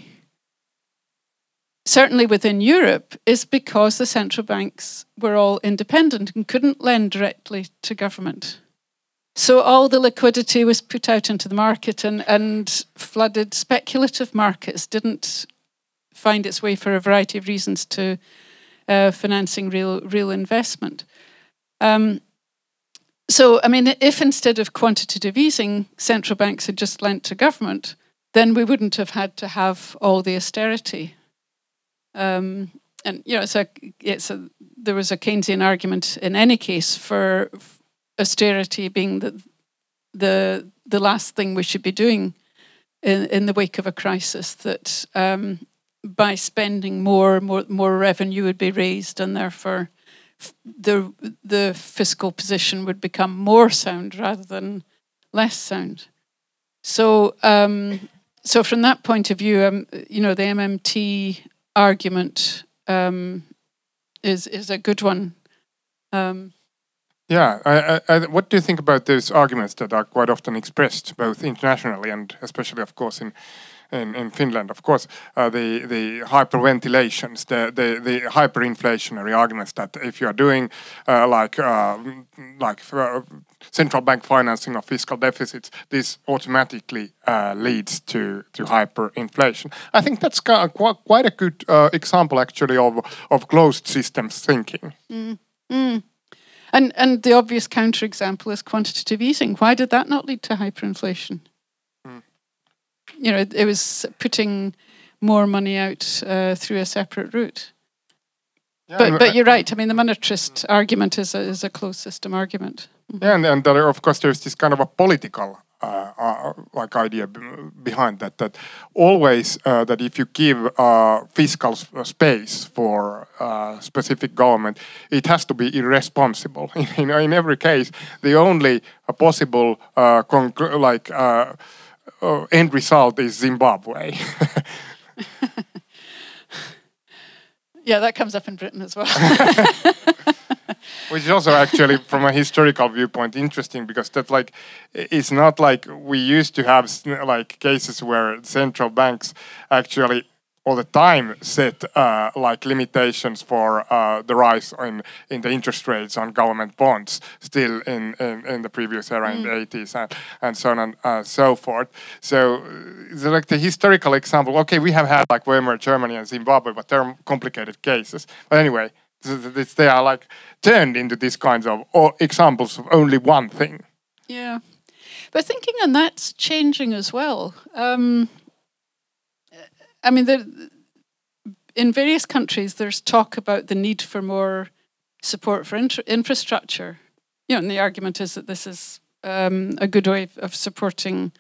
certainly within Europe, is because the central banks were all independent and couldn't lend directly to government. So all the liquidity was put out into the market and, and flooded speculative markets didn't find its way for a variety of reasons to uh, financing real real investment. Um, so, I mean, if instead of quantitative easing, central banks had just lent to government, then we wouldn't have had to have all the austerity. Um, and you know, it's a, it's a, there was a Keynesian argument in any case for austerity being the the the last thing we should be doing in, in the wake of a crisis. That um, by spending more, more more revenue would be raised, and therefore the the fiscal position would become more sound rather than less sound. So um, so from that point of view, um, you know, the MMT argument um, is is a good one. Um, yeah, I, I, what do you think about those arguments that are quite often expressed, both internationally and especially, of course, in in, in Finland, of course, uh, the the hyperventilations, the the, the hyperinflationary arguments that if you are doing uh, like uh, like uh, central bank financing of fiscal deficits, this automatically uh, leads to to hyperinflation. I think that's quite a good uh, example, actually, of of closed systems thinking. Mm. Mm. And and the obvious counterexample is quantitative easing. Why did that not lead to hyperinflation? You know, it, it, was putting more money out uh, through a separate route. Yeah, but but you're right. I mean, the monetarist argument is a, is a closed system argument. Mm-hmm. Yeah, and, and there, of course, there's this kind of a political uh, uh, like idea behind that that always uh, that if you give uh, fiscal space for uh, specific government it has to be irresponsible in, in every case the only possible uh, like Oh, end result is Zimbabwe. Yeah that comes up in Britain as well. Which is also actually, from a historical viewpoint, interesting because that like it's not like we used to have like cases where central banks actually all the time set uh, like limitations for uh, the rise in, in the interest rates on government bonds still in, in, in the previous era mm. in the 80s and, and so on and uh, so forth. So it's like the historical example, okay, we have had like Weimar Germany and Zimbabwe, but they're complicated cases. But anyway, they are like turned into these kinds of examples of only one thing. Yeah. But thinking on that's changing as well. Um, I mean, in various countries, there's talk about the need for more support for infrastructure. You know, and the argument is that this is um, a good way of supporting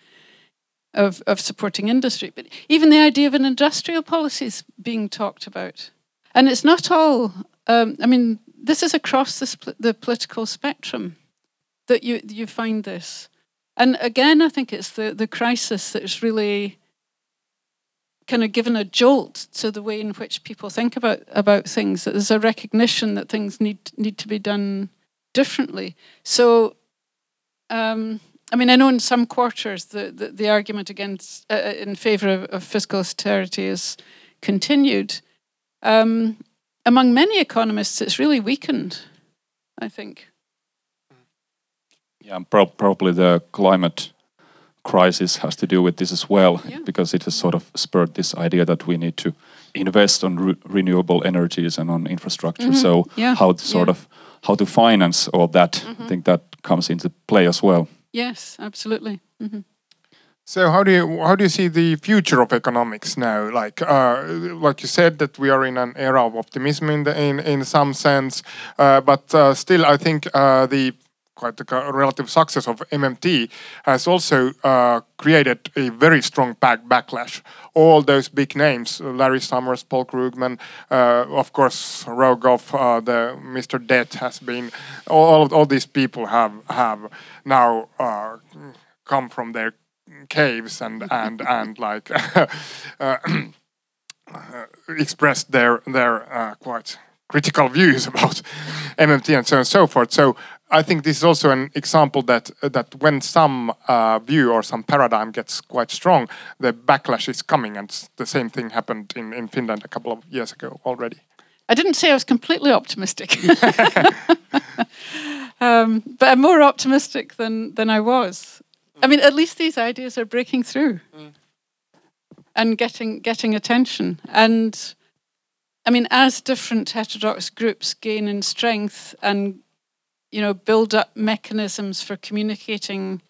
of, of supporting industry. But even the idea of an industrial policy is being talked about, and it's not all. Um, I mean, this is across the, the political spectrum that you you find this, and again, I think it's the the crisis that's really kind of given a jolt to the way in which people think about about things. That there's a recognition that things need need to be done differently. So, um, I mean, I know in some quarters the the, the argument against uh, uh in favour of, of, fiscal austerity is continued. Um, among many economists, it's really weakened. I think. Yeah, pro- probably the climate crisis has to do with this as well, yeah. because it has sort of spurred this idea that we need to invest on re renewable energies and on infrastructure. Mm -hmm. So yeah. how to sort yeah. of how to finance all that, mm -hmm. I mm-hmm. think that comes into play as well. Yes, absolutely. Mm -hmm. So how do you how do you see the future of economics now? Like uh, like you said that we are in an era of optimism in the, in in some sense, uh, but uh, still I think uh, the quite the relative success of MMT has also uh, created a very strong back backlash. All those big names, Larry Summers, Paul Krugman, uh, of course, Rogoff, uh, the Mr. Debt has been, all, all these people have, have now uh, come from their caves and, and, and like uh, expressed their, their uh, quite critical views about MMT and so on and so forth. So I think this is also an example that that when some uh, view or some paradigm gets quite strong, the backlash is coming, and the same thing happened in, in Finland a couple of years ago already. I didn't say I was completely optimistic, um, but I'm more optimistic than than I was. I mean, at least these ideas are breaking through mm. and getting getting attention and. I mean, as different heterodox groups gain in strength and you know, build up mechanisms for communicating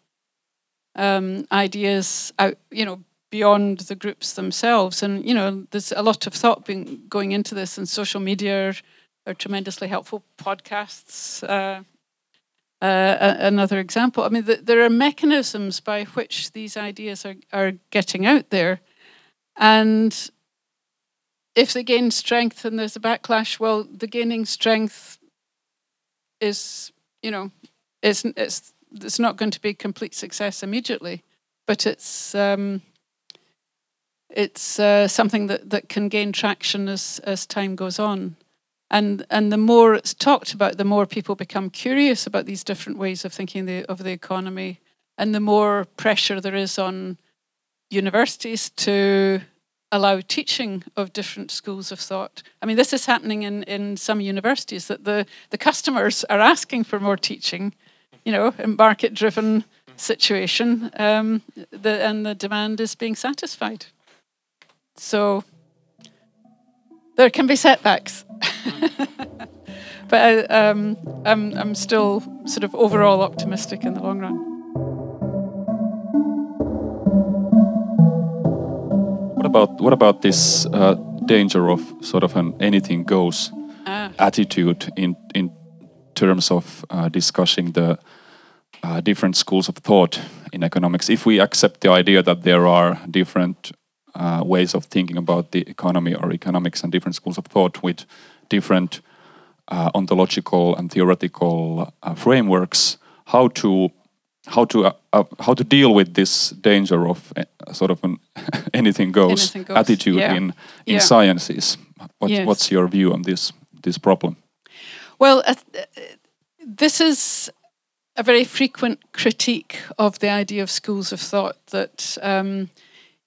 um, ideas out, you know, beyond the groups themselves. And you know, there's a lot of thought being going into this, and social media are tremendously helpful. Podcasts, uh, uh, another example. I mean, the, there are mechanisms by which these ideas are are getting out there, and if they gain strength and there's a backlash, well, the gaining strength is, you know, it's it's it's not going to be complete success immediately, but it's um, it's uh, something that, that can gain traction as as time goes on, and and the more it's talked about, the more people become curious about these different ways of thinking the, of the economy, and the more pressure there is on universities to allow teaching of different schools of thought. I mean, this is happening in, in some universities that the, the customers are asking for more teaching, you know, in market driven situation, um, the, and the demand is being satisfied. So there can be setbacks. but I, um, I'm, I'm still sort of overall optimistic in the long run. About what about this uh, danger of sort of an anything goes ah. attitude in in terms of uh, discussing the uh, different schools of thought in economics? If we accept the idea that there are different uh, ways of thinking about the economy or economics and different schools of thought with different uh, ontological and theoretical uh, frameworks, how to how to uh, uh, how to deal with this danger of uh, sort of an anything goes, anything goes. attitude yeah. in in yeah. sciences. What's, yes. what's your view on this this problem? Well, uh, this is a very frequent critique of the idea of schools of thought that um,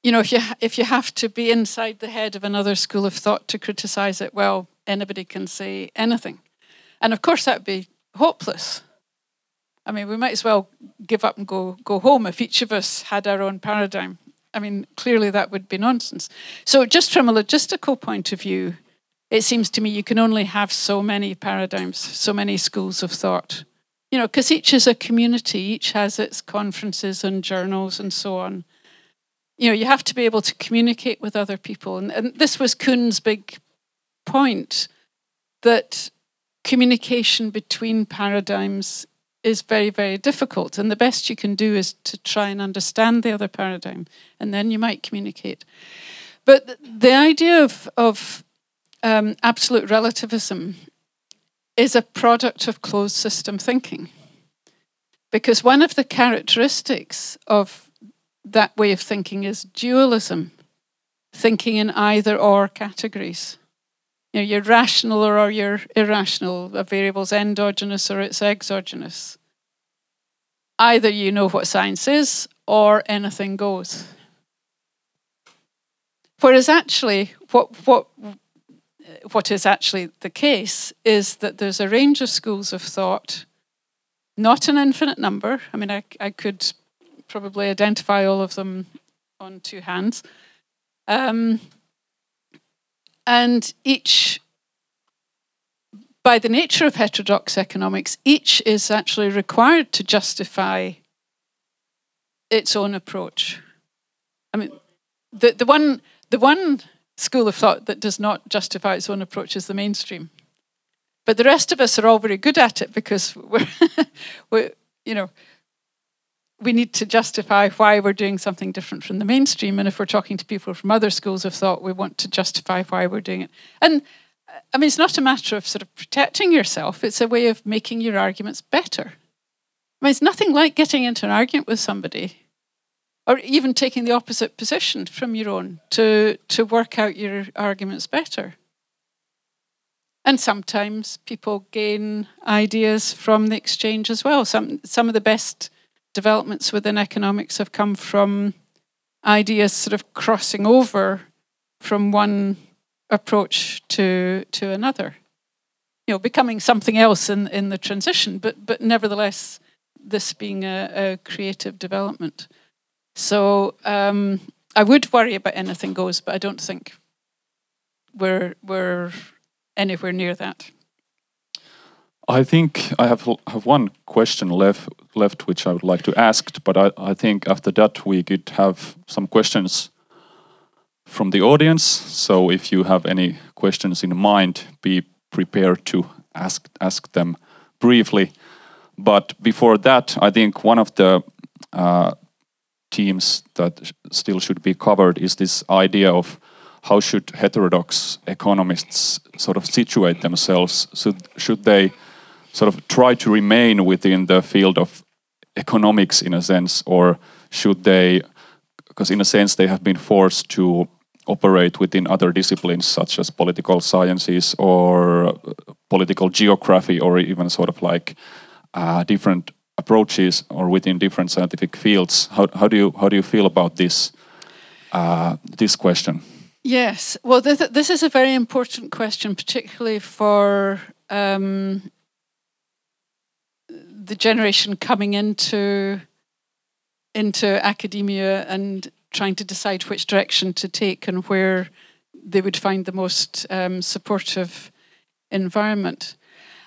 you know if you if you have to be inside the head of another school of thought to criticize it, well, anybody can say anything, and of course that would be hopeless. I mean, we might as well give up and go go home if each of us had our own paradigm. I mean, clearly that would be nonsense. So, just from a logistical point of view, it seems to me you can only have so many paradigms, so many schools of thought. You know, because each is a community, each has its conferences and journals and so on. You know, you have to be able to communicate with other people. And, and this was Kuhn's big point that communication between paradigms is very, very difficult. And the best you can do is to try and understand the other paradigm, and then you might communicate. But the idea of, of um, absolute relativism is a product of closed system thinking. Because one of the characteristics of that way of thinking is dualism, thinking in either or categories. You know, you're rational or you're irrational. A variable's endogenous or it's exogenous. Either you know what science is or anything goes. Whereas actually, what, what, what is actually the case is that there's a range of schools of thought, not an infinite number. I mean, I, I could probably identify all of them on two hands. Um, and each, by the nature of heterodox economics, each is actually required to justify its own approach. I mean, the, the, one, the one school of thought that does not justify its own approach is the mainstream. But the rest of us are all very good at it because we're, we're you know, we need to justify why we're doing something different from the mainstream. And if we're talking to people from other schools of thought, we want to justify why we're doing it. And I mean, it's not a matter of sort of protecting yourself, it's a way of making your arguments better. I mean, it's nothing like getting into an argument with somebody or even taking the opposite position from your own to, to work out your arguments better. And sometimes people gain ideas from the exchange as well. Some, some of the best developments within economics have come from ideas sort of crossing over from one approach to to another. You know, becoming something else in, in the transition, but but nevertheless, this being a, a creative development. So um, I would worry about anything goes, but I don't think we're we're anywhere near that. I think I have have one question left left which I would like to ask, but I, I think after that we could have some questions from the audience. So if you have any questions in mind, be prepared to ask ask them briefly. But before that, I think one of the uh, themes that still should be covered is this idea of how should heterodox economists sort of situate themselves? Should, should they sort of try to remain within the field of economics in a sense, or should they, because in a sense they have been forced to operate within other disciplines such as political sciences or political geography, or even sort of like uh, different approaches or within different scientific fields. How, how do you how do you feel about this uh, this question? Yes, well, this, this is a very important question, particularly for um, the generation coming into into academia and trying to decide which direction to take and where they would find the most um, supportive environment.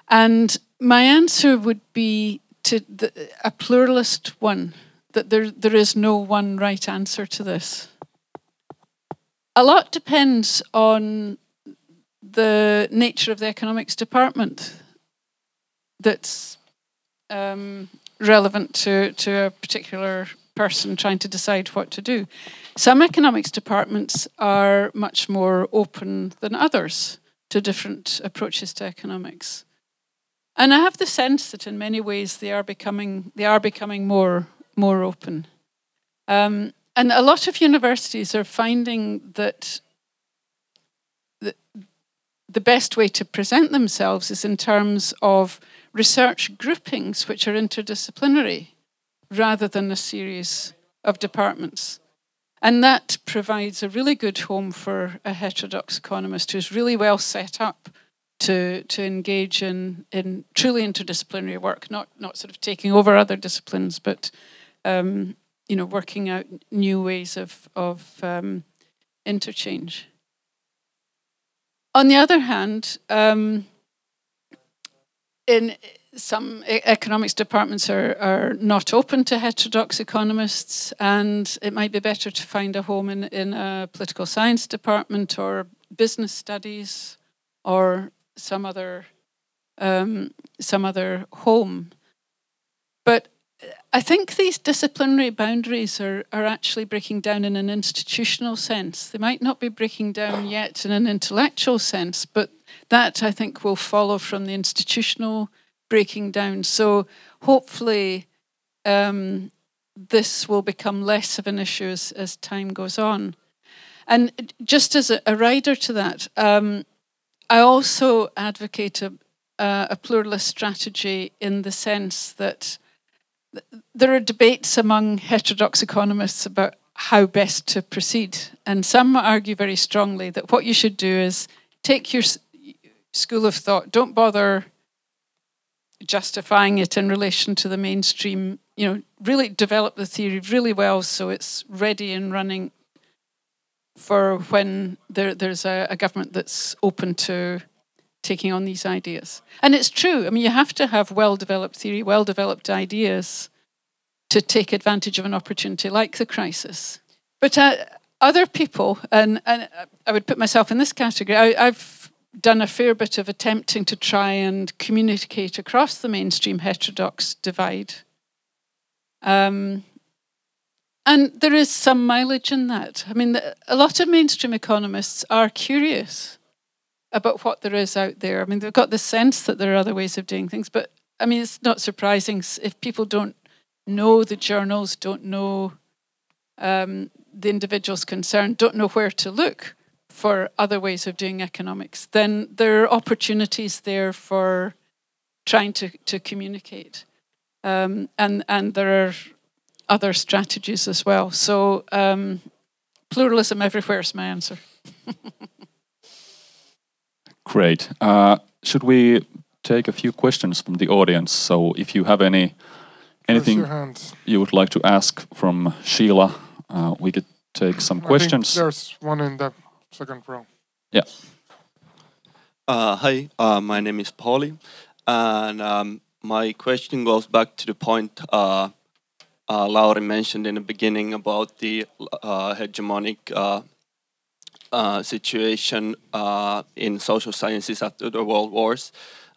And my answer would be to the, a pluralist one that there there is no one right answer to this. A lot depends on the nature of the economics department that's um, relevant to, to a particular person trying to decide what to do. Some economics departments are much more open than others to different approaches to economics. And I have the sense that in many ways they are becoming they are becoming more more open. Um, and a lot of universities are finding that the best way to present themselves is in terms of research groupings which are interdisciplinary rather than a series of departments. And that provides a really good home for a heterodox economist who's really well set up to, to engage in, in truly interdisciplinary work, not, not sort of taking over other disciplines, but um, you know, working out new ways of, of um, interchange. On the other hand, um, in some economics departments are, are not open to heterodox economists, and it might be better to find a home in, in a political science department or business studies or some other um, some other home. But I think these disciplinary boundaries are, are actually breaking down in an institutional sense. They might not be breaking down yet in an intellectual sense, but that I think will follow from the institutional breaking down. So hopefully, um, this will become less of an issue as, as time goes on. And just as a, a rider to that, um, I also advocate a, a pluralist strategy in the sense that there are debates among heterodox economists about how best to proceed. And some argue very strongly that what you should do is take your school of thought, don't bother justifying it in relation to the mainstream, you know, really develop the theory really well so it's ready and running for when there, there's a, a government that's open to taking on these ideas. And it's true. I mean, you have to have well developed theory, well developed ideas to take advantage of an opportunity like the crisis. But uh, other people, and, and I would put myself in this category, I, I've done a fair bit of attempting to try and communicate across the mainstream heterodox divide. Um, and there is some mileage in that. I mean, a lot of mainstream economists are curious about what there is out there. I mean, they've got the sense that there are other ways of doing things, but I mean, it's not surprising if people don't know the journals, don't know um, the individuals concerned, don't know where to look for other ways of doing economics, then there are opportunities there for trying to, to communicate. Um, and, and there are other strategies as well. So, um, pluralism everywhere is my answer. Great. Uh, should we take a few questions from the audience? So, if you have any anything you would like to ask from Sheila, uh, we could take some I questions. there's one in the second row. Yeah. Uh, hi, uh, my name is Pauli, and um, my question goes back to the point uh, uh, Lauri mentioned in the beginning about the uh, hegemonic uh, uh, situation uh, in social sciences after the world wars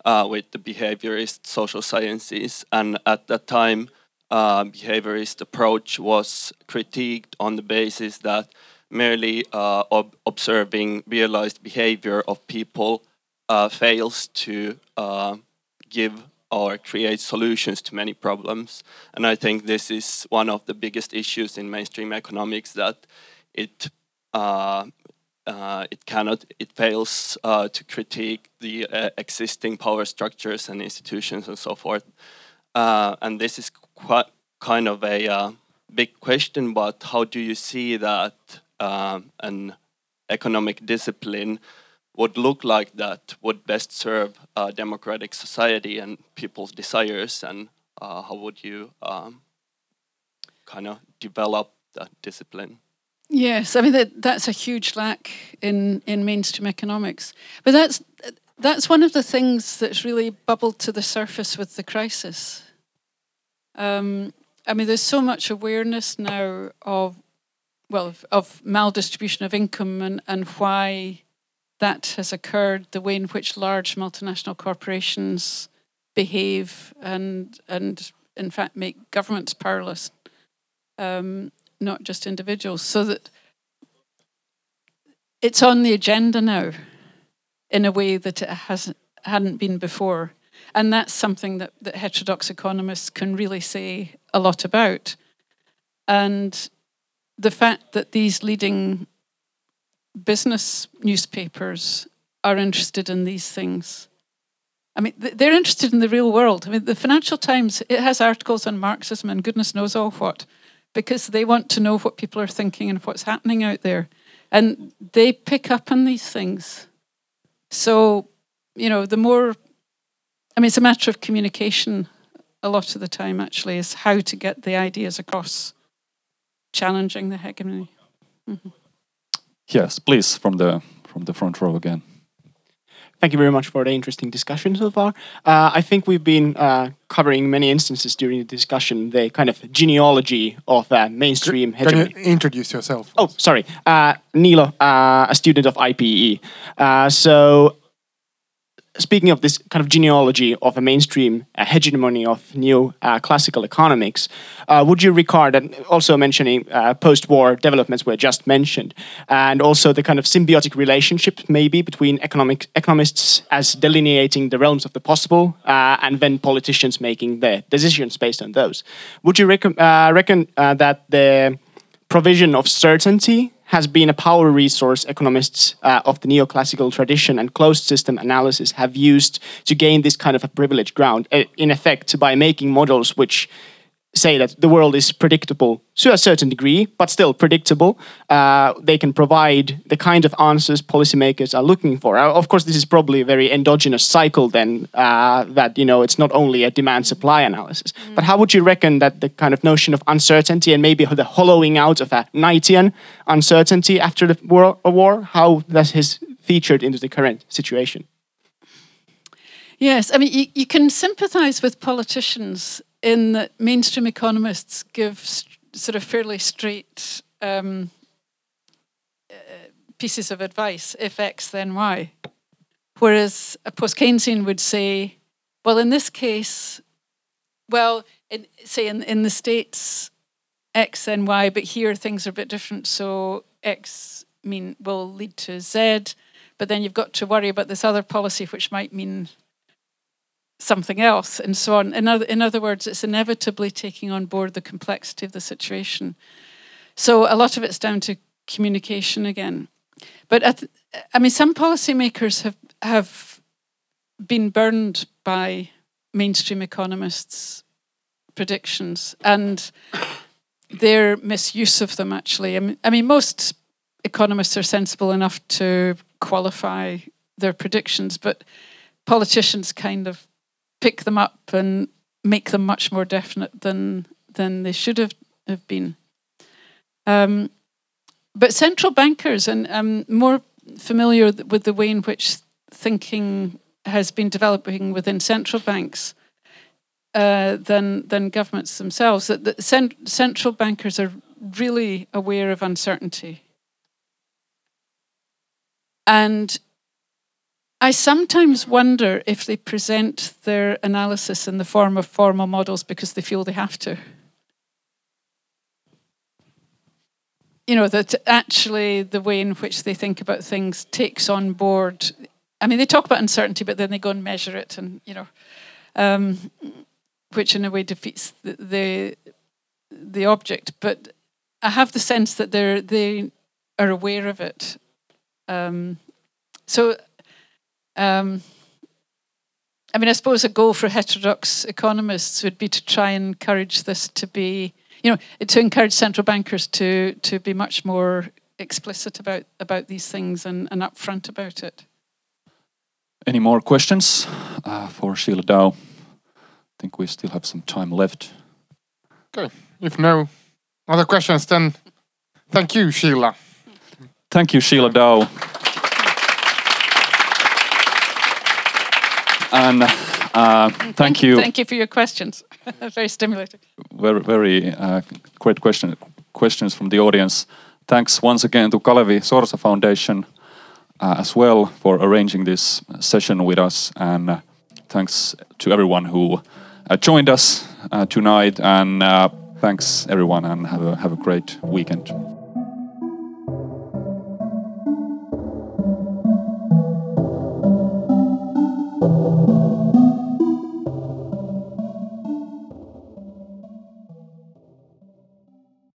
with the behaviorist social sciences, and at that time, behaviorist approach was critiqued on the basis that merely uh, ob observing realized behavior of people uh, fails to uh, give or create solutions to many problems. And I think this is one of the biggest issues in mainstream economics that it uh, uh, it cannot it fails uh, to critique the existing power structures and institutions and so forth. and this is quite kind of a big question, but how do you see that uh, an economic discipline would look like that would best serve a democratic society and people's desires and uh, how would you um, kind of develop that discipline? Yes i mean that, that's a huge lack in in mainstream economics. But that's that's one of the things that's really bubbled to the surface with the crisis. Um, i mean there's so much awareness now of well, of, of maldistribution of income and, and why that has occurred, the way in which large multinational corporations behave and and in fact make governments powerless, um, not just individuals. So that it's on the agenda now in a way that it hasn't hadn't been before. And that's something that, that heterodox economists can really say a lot about. And the fact that these leading business newspapers are interested in these things. I mean, they're interested in the real world. I mean, the Financial Times it has articles on Marxism and goodness knows all what, because they want to know what people are thinking and what's happening out there, and they pick up on these things. So, you know, the more, I mean, it's a matter of communication. A lot of the time, actually, is how to get the ideas across, challenging the hegemony. Mm-hmm. Yes, please, from the from the front row again. Thank you very much for the interesting discussion so far. Uh, I think we've been uh, covering many instances during the discussion, the kind of genealogy of uh, mainstream Can you introduce yourself? Oh, sorry. Uh, Nilo, uh, a student of IPE. Uh, so speaking of this kind of genealogy of a mainstream uh, hegemony of new uh, classical economics, uh, would you regard, and also mentioning uh, post war developments were just mentioned, and also the kind of symbiotic relationship maybe between economic, economists as delineating the realms of the possible uh, and then politicians making their decisions based on those? Would you reckon, uh, reckon that the provision of certainty has been a power resource economists uh, of the neoclassical tradition and closed system analysis have used to gain this kind of a privileged ground, uh, in effect, by making models which say that the world is predictable to a certain degree, but still predictable. Uh, they can provide the kind of answers policymakers are looking for. Uh, of course, this is probably a very endogenous cycle. Then uh, that you know it's not only a demand-supply analysis. Mm. But how would you reckon that the kind of notion of uncertainty and maybe the hollowing out of a Knightian uncertainty after the war, war how that has featured into the current situation? Yes, I mean you, you can sympathise with politicians in that mainstream economists give sort of fairly straight um, uh, pieces of advice if X, then Y. Whereas a post Keynesian would say, well, in this case, well, in, say in, in the States, X, then Y, but here things are a bit different. So X mean will lead to Z, but then you've got to worry about this other policy, which might mean something else and so on. In other, in other words, it's inevitably taking on board the complexity of the situation. So a lot of it's down to communication again. But th- I mean, some policymakers have have been burned by mainstream economists' predictions and their misuse of them. Actually, I mean, I mean, most economists are sensible enough to qualify their predictions, but politicians kind of pick them up and make them much more definite than than they should have, have been. Um, but central bankers, and I'm more familiar with the way in which thinking has been developing within central banks uh, than than governments themselves. That the cent- central bankers are really aware of uncertainty, and I sometimes wonder if they present their analysis in the form of formal models because they feel they have to. You know, that actually the way in which they think about things takes on board. I mean, they talk about uncertainty, but then they go and measure it, and, you know, um, which in a way defeats the, the, the object. But I have the sense that they're, they are aware of it. Um, so um, I mean, I suppose a goal for heterodox economists would be to try and encourage this to be, you know, to encourage central bankers to to be much more explicit about about these things and, and upfront about it. Any more questions uh, for Sheila Dow? I think we still have some time left. Okay. If no other questions, then thank you, Sheila. Thank you, Sheila Dow. And uh, thank, you. Thank you for your questions. very stimulating. Very, very uh, great question, questions from the audience. Thanks once again to Kalevi Sorsa Foundation uh, as well for arranging this session with us, and uh, thanks to everyone who uh, joined us uh, tonight. And thanks everyone, and have a have a great weekend.